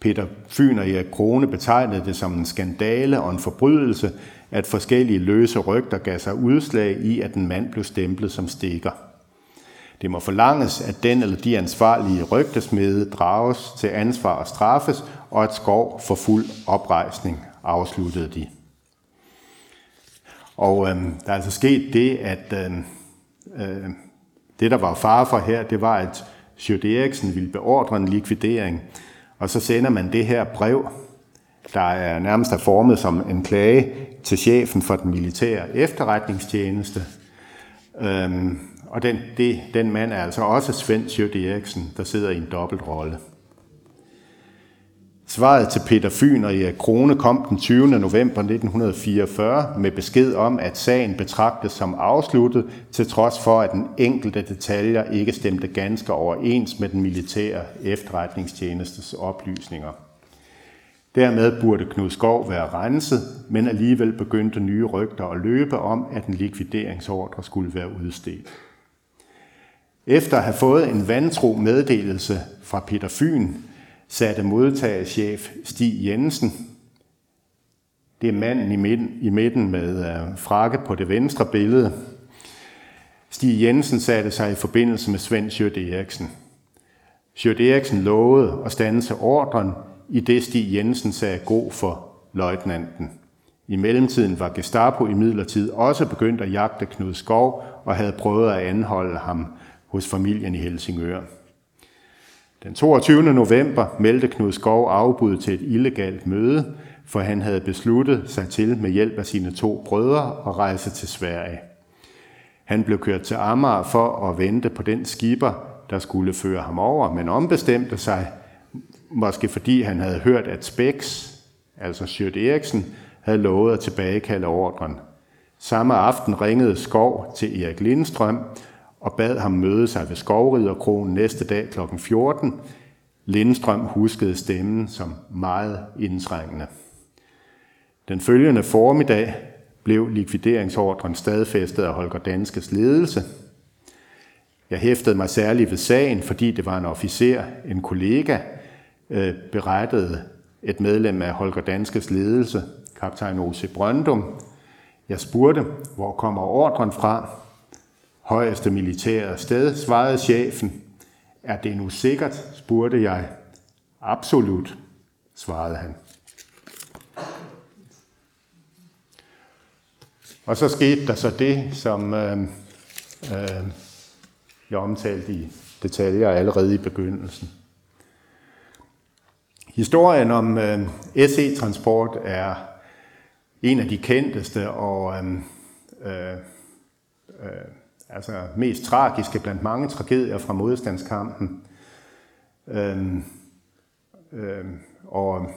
Peter Fyn og Erik Krone betegnede det som en skandale og en forbrydelse, at forskellige løse rygter gav sig udslag i, at en mand blev stemplet som stikker. Det må forlanges, at den eller de ansvarlige rygtesmede drages til ansvar og straffes, og at skov for fuld oprejsning, afsluttede de. Og øh, der er altså sket det, at øh, øh, det, der var fare for her, det var, at Sjøt Eriksen ville beordre en likvidering, og så sender man det her brev, der er nærmest er formet som en klage til chefen for den militære efterretningstjeneste. Øhm, og den, det, den mand er altså også Svend Sjøt Eriksen, der sidder i en dobbelt rolle. Svaret til Peter Fyn og Erik Krone kom den 20. november 1944 med besked om, at sagen betragtes som afsluttet, til trods for, at den enkelte detaljer ikke stemte ganske overens med den militære efterretningstjenestes oplysninger. Dermed burde Knud Skov være renset, men alligevel begyndte nye rygter at løbe om, at en likvideringsordre skulle være udstedt. Efter at have fået en vantro meddelelse fra Peter Fyn, satte modtagerchef Stig Jensen, det er manden i midten, i midten med øh, frakke på det venstre billede. Stig Jensen satte sig i forbindelse med Svend Sjøt Eriksen. Sjøt Eriksen lovede at stanse ordren, i det Stig Jensen sagde god for løjtnanten. I mellemtiden var Gestapo i midlertid også begyndt at jagte Knud Skov og havde prøvet at anholde ham hos familien i Helsingør. Den 22. november meldte Knud Skov afbud til et illegalt møde, for han havde besluttet sig til med hjælp af sine to brødre at rejse til Sverige. Han blev kørt til Amager for at vente på den skipper, der skulle føre ham over, men ombestemte sig, måske fordi han havde hørt, at Speks, altså Sjøt Eriksen, havde lovet at tilbagekalde ordren. Samme aften ringede Skov til Erik Lindstrøm og bad ham møde sig ved Skovriderkronen næste dag kl. 14. Lindstrøm huskede stemmen som meget indtrængende. Den følgende formiddag blev likvideringsordren stadfæstet af Holger Danskes ledelse. Jeg hæftede mig særligt ved sagen, fordi det var en officer, en kollega, øh, berettede et medlem af Holger Danskes ledelse, kaptajn O.C. Brøndum. Jeg spurgte, hvor kommer ordren fra? Højeste militære sted, svarede chefen. Er det nu sikkert, spurgte jeg. Absolut, svarede han. Og så skete der så det, som øh, øh, jeg omtalte i detaljer allerede i begyndelsen. Historien om øh, SE-transport er en af de kendteste og øh, øh, øh altså mest tragiske blandt mange tragedier fra modstandskampen. Øhm, øhm, og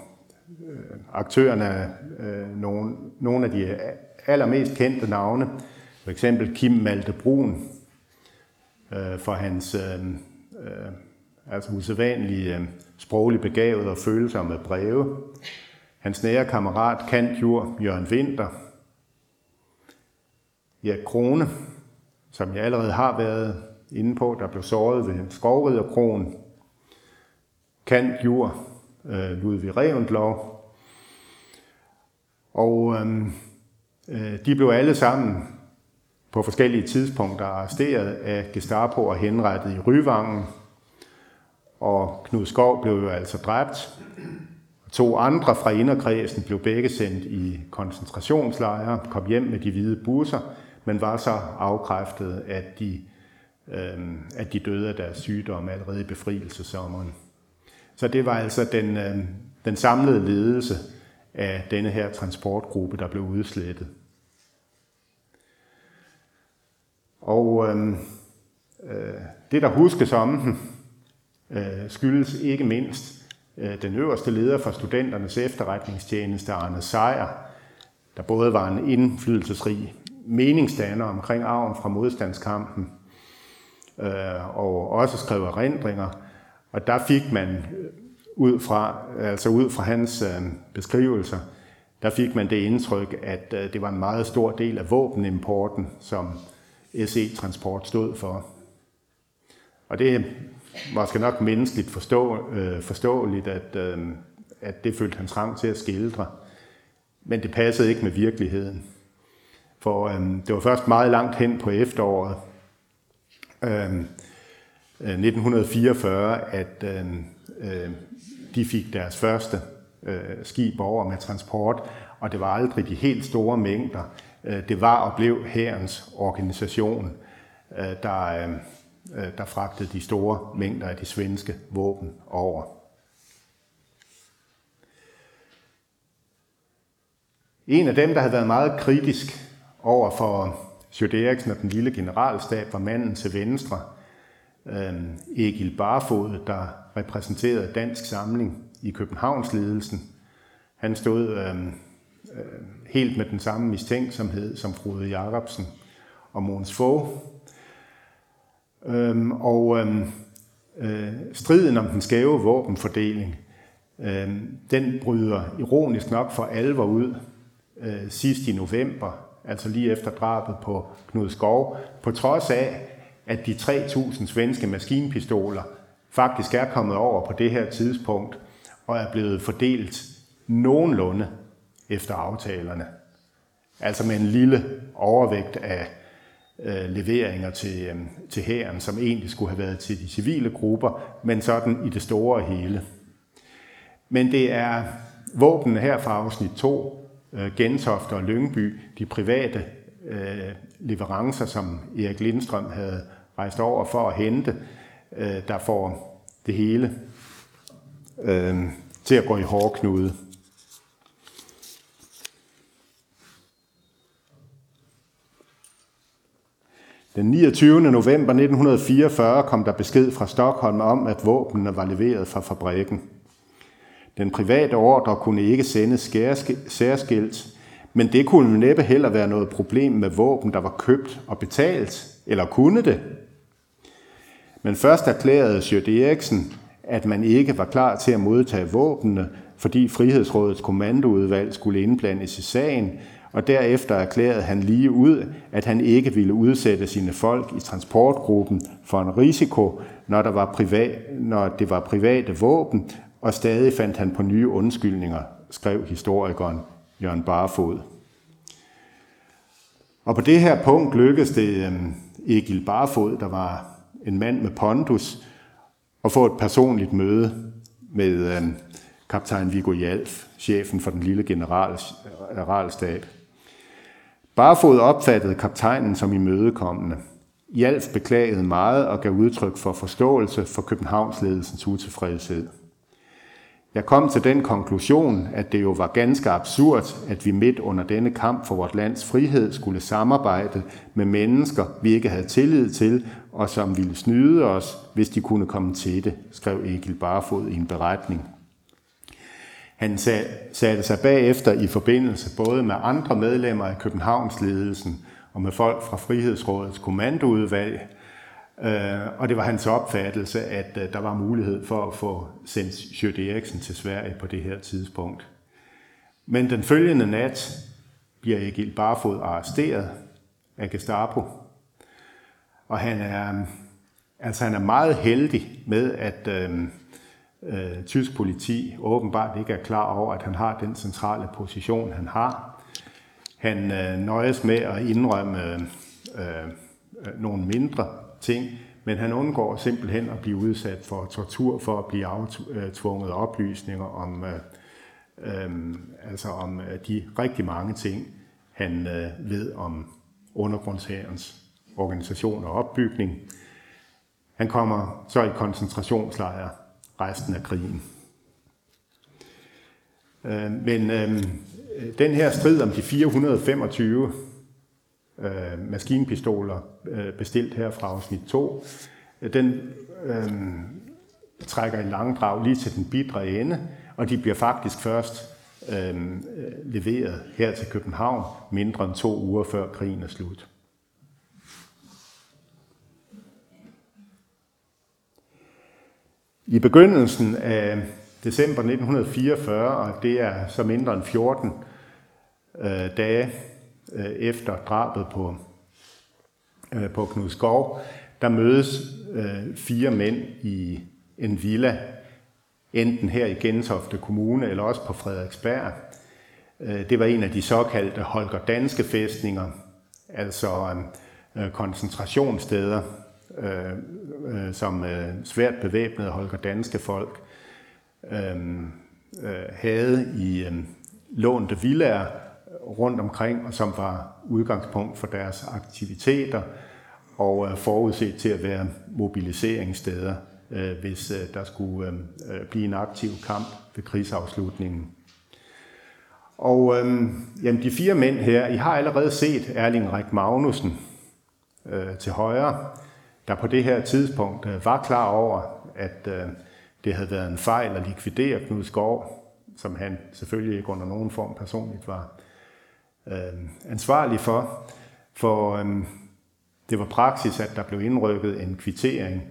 øh, aktørerne øh, nogle, nogle af de øh, allermest kendte navne, for eksempel Kim Malte Brun, øh, for hans øh, øh, altså usædvanlige øh, sproglige begavede og følsomme breve. Hans nære kammerat kantjur Jørgen Winter, Ja, Krone, som jeg allerede har været inde på, der blev såret ved Skovriderkronen, Kant Jur, øh, Ludvig Revendlov. Og øhm, øh, de blev alle sammen på forskellige tidspunkter arresteret af Gestapo og henrettet i Ryvangen. Og Knud Skov blev jo altså dræbt. To andre fra inderkredsen blev begge sendt i koncentrationslejre, kom hjem med de hvide busser, men var så afkræftet, at de, øh, at de døde af deres sygdom allerede i befrielsesommeren. Så det var altså den, øh, den samlede ledelse af denne her transportgruppe, der blev udslettet. Og øh, øh, det, der huskes om den, øh, skyldes ikke mindst øh, den øverste leder for studenternes efterretningstjeneste, Arne Sejer, der både var en indflydelsesrig meningsdanner omkring arven fra modstandskampen, øh, og også skrev erindringer, Og der fik man øh, ud fra, altså ud fra hans øh, beskrivelser, der fik man det indtryk, at øh, det var en meget stor del af våbenimporten, som SE Transport stod for. Og det er måske nok menneskeligt forstå, øh, forståeligt, at, øh, at det følte han trang til at skildre. Men det passede ikke med virkeligheden. For øhm, det var først meget langt hen på efteråret øhm, øh, 1944, at øhm, øh, de fik deres første øh, skib over med transport, og det var aldrig de helt store mængder. Øh, det var og blev herrens organisation, øh, der, øhm, øh, der fragtede de store mængder af de svenske våben over. En af dem, der havde været meget kritisk over for Sjøt Eriksen og den lille generalstab, var manden til venstre, øhm, Egil Barfod, der repræsenterede Dansk Samling i Københavnsledelsen. Han stod øh, øh, helt med den samme mistænksomhed som Frode Jacobsen og Måns Fogh. Øhm, og øhm, øh, striden om den skæve våbenfordeling, øh, den bryder ironisk nok for alvor ud øh, sidst i november, altså lige efter drabet på Knud Skov, på trods af, at de 3.000 svenske maskinpistoler faktisk er kommet over på det her tidspunkt og er blevet fordelt nogenlunde efter aftalerne. Altså med en lille overvægt af øh, leveringer til, øh, til hæren, som egentlig skulle have været til de civile grupper, men sådan i det store hele. Men det er våbnene her fra afsnit 2, øh, Gentofte og Lyngby, de private øh, leverancer, som Erik Lindstrøm havde rejst over for at hente, øh, der får det hele øh, til at gå i hårdknude. Den 29. november 1944 kom der besked fra Stockholm om, at våbnene var leveret fra fabrikken. Den private ordre kunne ikke sendes særskilt, men det kunne næppe heller være noget problem med våben, der var købt og betalt, eller kunne det? Men først erklærede Sjøt Eriksen, at man ikke var klar til at modtage våbnene, fordi Frihedsrådets kommandoudvalg skulle indblandes i sagen, og derefter erklærede han lige ud, at han ikke ville udsætte sine folk i transportgruppen for en risiko, når, der var privat, når det var private våben, og stadig fandt han på nye undskyldninger, skrev historikeren Jørgen Barfod. Og på det her punkt lykkedes det øhm, Egil Barfod, der var en mand med pondus, at få et personligt møde med øhm, kaptajn Viggo Jalf, chefen for den lille generalstab. Barfod opfattede kaptajnen som imødekommende. Jalf beklagede meget og gav udtryk for forståelse for Københavnsledelsens utilfredshed. Jeg kom til den konklusion, at det jo var ganske absurd, at vi midt under denne kamp for vort lands frihed skulle samarbejde med mennesker, vi ikke havde tillid til, og som ville snyde os, hvis de kunne komme til det, skrev Egil Barfod i en beretning. Han satte sig bagefter i forbindelse både med andre medlemmer af Københavnsledelsen og med folk fra Frihedsrådets kommandoudvalg, Øh, og det var hans opfattelse, at øh, der var mulighed for at få sendt Sjøt Eriksen til Sverige på det her tidspunkt. Men den følgende nat bliver Egil Barfod arresteret af Gestapo, og han er, altså han er meget heldig med, at øh, øh, tysk politi åbenbart ikke er klar over, at han har den centrale position, han har. Han øh, nøjes med at indrømme øh, øh, nogle mindre ting, men han undgår simpelthen at blive udsat for tortur for at blive aftvunget oplysninger om, øh, øh, altså om øh, de rigtig mange ting, han øh, ved om undergrundshærens organisation og opbygning. Han kommer så i koncentrationslejre resten af krigen. Øh, men øh, den her strid om de 425 øh, maskinpistoler, øh, bestilt her fra afsnit 2, den øh, trækker en langdrag lige til den bidre ende, og de bliver faktisk først øh, leveret her til København mindre end to uger før krigen er slut. I begyndelsen af december 1944, og det er så mindre end 14 øh, dage øh, efter drabet på, øh, på Knud Skov, der mødes øh, fire mænd i en villa, enten her i Gentofte Kommune eller også på Frederiksberg. Øh, det var en af de såkaldte Holger Danske fæstninger, altså øh, øh koncentrationssteder, øh, øh, som øh, svært bevæbnede Holger Danske folk øh, øh, havde i øh, lånte villaer rundt omkring, og som var udgangspunkt for deres aktiviteter og øh, forudset til at være mobiliseringssteder, øh, hvis øh, der skulle blive en aktiv kamp ved krigsafslutningen. Og jamen, de fire mænd her, I har allerede set Erling Rik Magnussen øh, til højre, der på det her tidspunkt øh, var klar over, at øh, det havde været en fejl at likvidere Knud Skov, som han selvfølgelig ikke under nogen form personligt var øh, ansvarlig for. For øh, det var praksis, at der blev indrykket en kvittering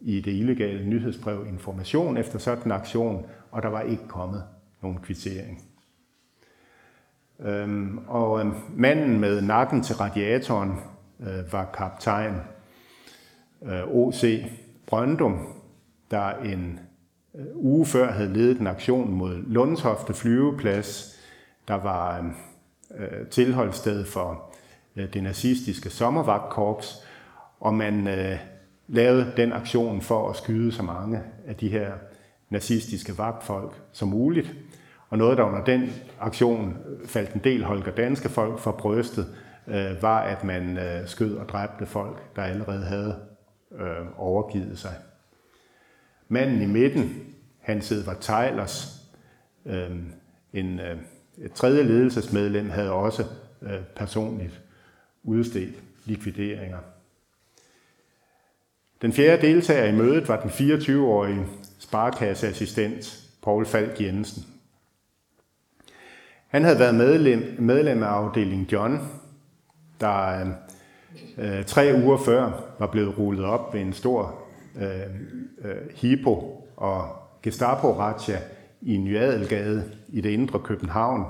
i det illegale nyhedsbrev Information efter sådan en aktion, og der var ikke kommet nogen kvittering. Øhm, og øhm, manden med nakken til radiatoren øh, var kaptajn øh, O.C. Brøndum, der en øh, uge før havde ledet en aktion mod Lundtofte flyveplads, der var øh, øh, tilholdssted for øh, det nazistiske sommervagtkorps, og man øh, lavede den aktion for at skyde så mange af de her nazistiske vagtfolk som muligt. Og noget, der under den aktion faldt en del Holger Danske folk for brystet, øh, var, at man øh, skød og dræbte folk, der allerede havde øh, overgivet sig. Manden i midten, Hans Edvard Teilers, øh, en, øh, et tredje ledelsesmedlem, havde også øh, personligt udstedt likvideringer. Den fjerde deltager i mødet var den 24-årige sparekasseassistent Paul Falk Jensen. Han havde været medlem, medlem af afdeling John, der øh, tre uger før var blevet rullet op ved en stor øh, øh, Hippo og gestapo-razzia i Nyadelgade i det indre København.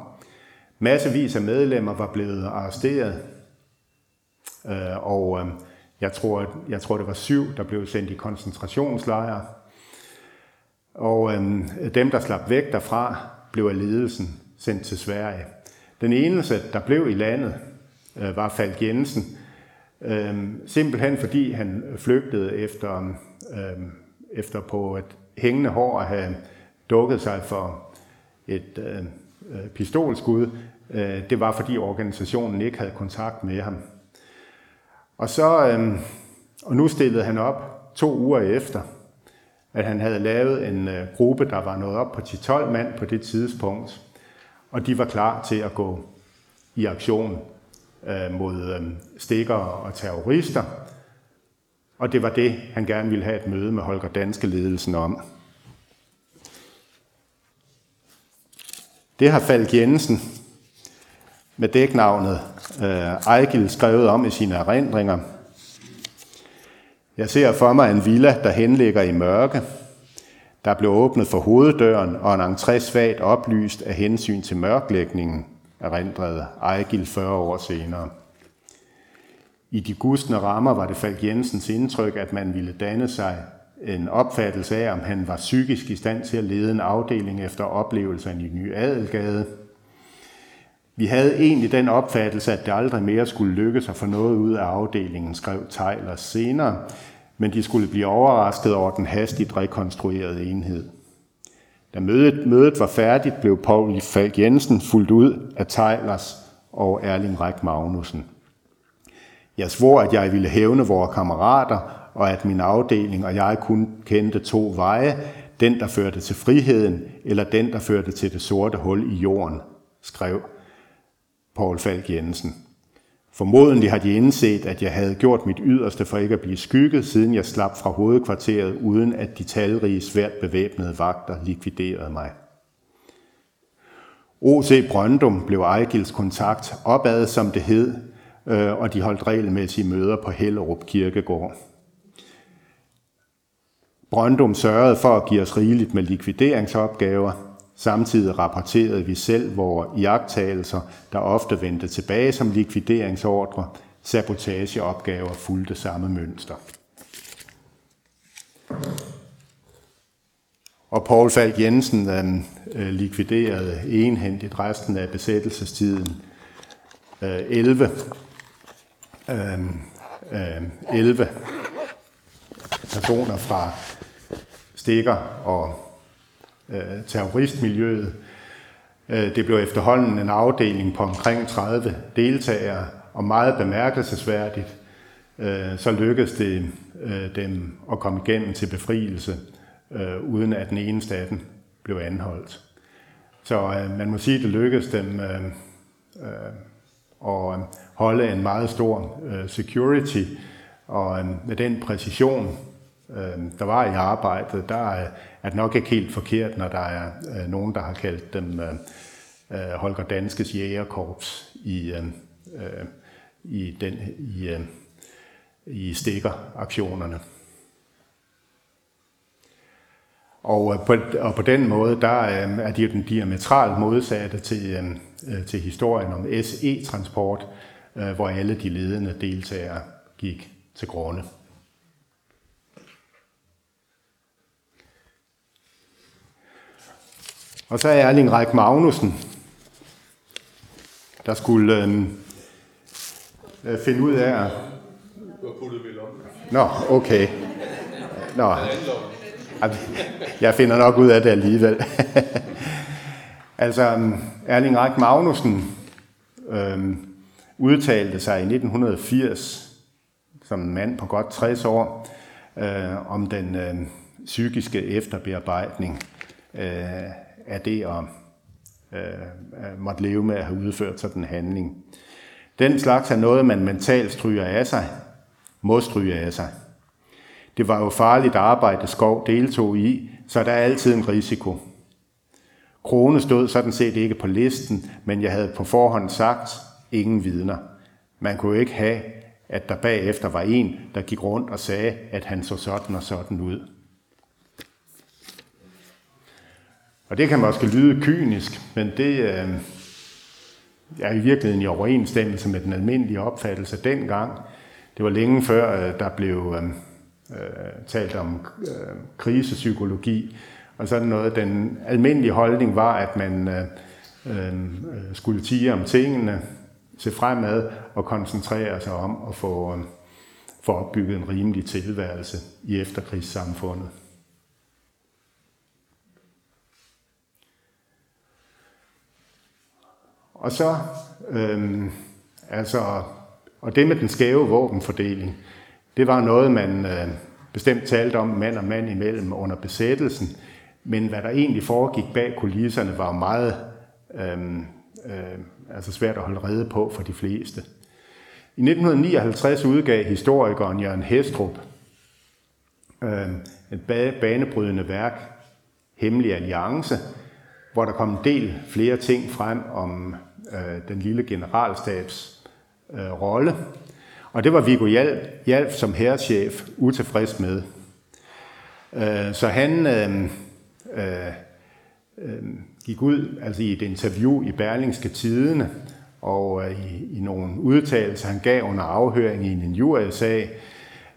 Massevis af medlemmer var blevet arresteret, øh, og øh, jeg, tror, jeg tror, det var syv, der blev sendt i koncentrationslejre. Og øh, dem, der slap væk derfra, blev af ledelsen sendt til Sverige. Den eneste, der blev i landet, øh, var Falk Jensen, øh, simpelthen fordi han flygtede efter, øh, efter på et hængende hår at have dukket sig for et øh, øh, pistolskud. Øh, det var fordi organisationen ikke havde kontakt med ham. Og så, øh, og nu stillede han op to uger efter, at han havde lavet en øh, gruppe, der var nået op på 10-12 mand på det tidspunkt, og de var klar til at gå i aktion øh, mod øh, stikkere og terrorister. Og det var det, han gerne ville have et møde med Holger Danske ledelsen om. Det har Falk Jensen med dæknavnet øh, Ejgil skrevet om i sine erindringer. Jeg ser for mig en villa, der henligger i mørke, der blev åbnet for hoveddøren og en entré svagt oplyst af hensyn til mørklægningen, erindrede Ejgil 40 år senere. I de gustne rammer var det Falk Jensens indtryk, at man ville danne sig en opfattelse af, om han var psykisk i stand til at lede en afdeling efter oplevelserne i Ny Adelgade. Vi havde egentlig den opfattelse, at det aldrig mere skulle lykkes at få noget ud af afdelingen, skrev Tejler senere, men de skulle blive overrasket over den hastigt rekonstruerede enhed. Da mødet, mødet var færdigt, blev Paul Falk Jensen fuldt ud af Tejlers og Erling Ræk Magnussen. Jeg svor, at jeg ville hævne vores kammerater, og at min afdeling og jeg kun kendte to veje, den, der førte til friheden, eller den, der førte til det sorte hul i jorden, skrev Paul Falk Jensen. Formodentlig har de indset, at jeg havde gjort mit yderste for ikke at blive skygget, siden jeg slap fra hovedkvarteret, uden at de talrige svært bevæbnede vagter likviderede mig. O.C. Brøndum blev Ejgils kontakt opad, som det hed, øh, og de holdt regelmæssige møder på Hellerup Kirkegård. Brøndum sørgede for at give os rigeligt med likvideringsopgaver. Samtidig rapporterede vi selv vores iagttagelser, der ofte vendte tilbage som likvideringsordre. Sabotageopgaver fulgte samme mønster. Og Paul Falk Jensen øh, likviderede enhændigt resten af besættelsestiden. Øh, 11, øh, øh, 11 personer fra stikker og øh, terroristmiljøet. Øh, det blev efterhånden en afdeling på omkring 30 deltagere, og meget bemærkelsesværdigt, øh, så lykkedes det øh, dem at komme igennem til befrielse, øh, uden at den eneste af dem blev anholdt. Så øh, man må sige, at det lykkedes dem øh, øh, at holde en meget stor øh, security, og øh, med den præcision, øh, der var i arbejdet, der er, er det nok ikke helt forkert, når der er øh, nogen, der har kaldt dem øh, øh Holger Danskes jægerkorps i, øh, øh, i, den, i, øh, i stikkeraktionerne. Og øh, på, og på den måde, der er de den diametralt modsatte til, til historien om SE-transport, hvor alle de ledende deltagere gik til grunde. Og så er Erling Ræk Magnussen, der skulle øh, finde ud af... Nå, okay. Nå. Jeg finder nok ud af det alligevel. [LAUGHS] altså, øhm, Erling Ræk Magnussen øh, udtalte sig i 1980 som en mand på godt 60 år øh, om den øh, psykiske efterbearbejdning øh, af det øh, at øh, måtte leve med at have udført sådan en handling. Den slags er noget, man mentalt stryger af sig, må stryge af sig. Det var jo farligt arbejde, Skov deltog i, så der er altid en risiko. Krone stod sådan set ikke på listen, men jeg havde på forhånd sagt, ingen vidner. Man kunne ikke have, at der bagefter var en, der gik rundt og sagde, at han så sådan og sådan ud. Og det kan måske lyde kynisk, men det øh, er i virkeligheden i overensstemmelse med den almindelige opfattelse dengang. Det var længe før, øh, der blev øh, øh talt om øh, krisepsykologi, og sådan noget. Den almindelige holdning var, at man øh, øh, skulle tige om tingene, se fremad og koncentrere sig om at få, øh, få opbygget en rimelig tilværelse i efterkrigssamfundet. Og så, øhm, altså, og det med den skæve våbenfordeling, det var noget, man øh, bestemt talte om mand og mand imellem under besættelsen, men hvad der egentlig foregik bag kulisserne, var meget øhm, øh, altså svært at holde rede på for de fleste. I 1959 udgav historikeren Jørgen Hestrup øh, et banebrydende værk, Hemmelig Alliance, hvor der kom en del flere ting frem om øh, den lille generalstabs øh, rolle. Og det var Viggo Hjalp som herrechef utilfreds med. Øh, så han øh, øh, øh, gik ud altså i et interview i Berlingske Tidene, og øh, i, i nogle udtalelser, han gav under afhøring i en injuriesag,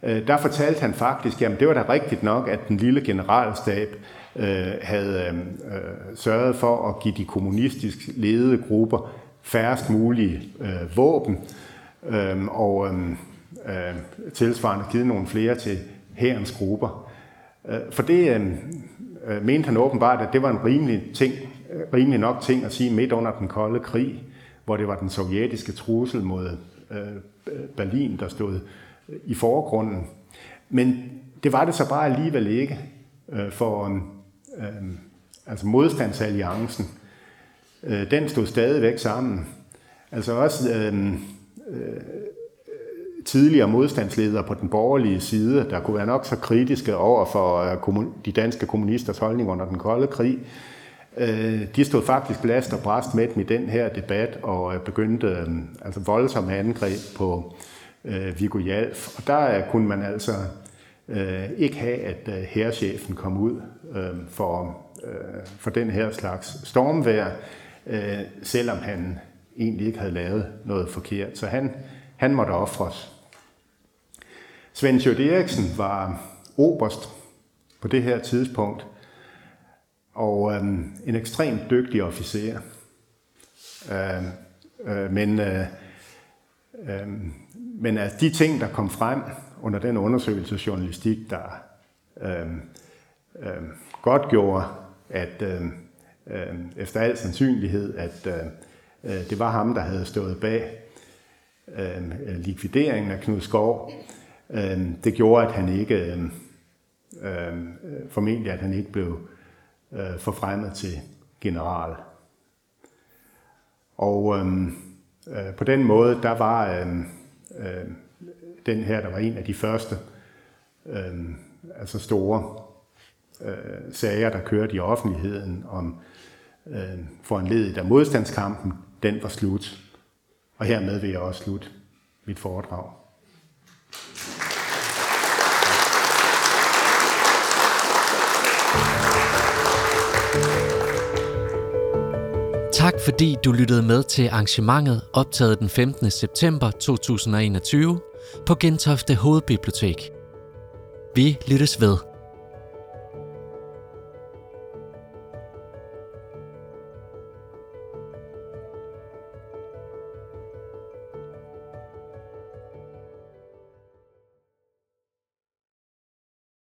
øh, der fortalte han faktisk, at det var da rigtigt nok, at den lille generalstab øh, havde øh, øh sørget for at give de kommunistisk ledede grupper færrest mulige øh, våben, øh, og øh, øh, tilsvarende givet nogle flere til herrens grupper. Øh, for det øh, øh, mente han åbenbart, at det var en rimelig, ting, øh, rimelig nok ting at sige midt under den kolde krig, hvor det var den sovjetiske trussel mod øh, Berlin, der stod øh, i forgrunden. Men det var det så bare alligevel ikke øh, for øh, altså modstandsalliancen øh, den stod stadigvæk sammen. Altså også øh, øh, tidligere modstandsledere på den borgerlige side, der kunne være nok så kritiske over for øh, de danske kommunisters holdning under den kolde krig, øh, de stod faktisk last og bræst med dem i den her debat og øh, begyndte øh, altså voldsomme angreb på øh, Viggo Jalf. Og der øh, kunne man altså øh, ikke have, at øh, herrechefen kom ud øh, for, øh, for den her slags stormvær, øh, selvom han egentlig ikke havde lavet noget forkert. Så han, han måtte ofres. Svend Sjøt Eriksen var oberst på det her tidspunkt, og øh, en ekstremt dygtig officer. Øh, øh, men øh, øh, men altså, de ting, der kom frem under den undersøgelse journalistik, der øh, øh, godt gjorde, at øh, øh, efter al sandsynlighed, at øh, øh, det var ham, der havde stået bag øh, likvideringen af Knud Skov, øh, det gjorde, at han ikke, øh, øh, formentlig at han ikke blev øh, forfremmet til general. Og øh, øh, på den måde, der var øh, øh, den her, der var en af de første øh, altså store øh, sager, der kørte i offentligheden om øh, foranledet af modstandskampen, den var slut. Og hermed vil jeg også slutte mit foredrag. Tak fordi du lyttede med til arrangementet optaget den 15. september 2021 på Gentofte Hovedbibliotek. Vi lyttes ved.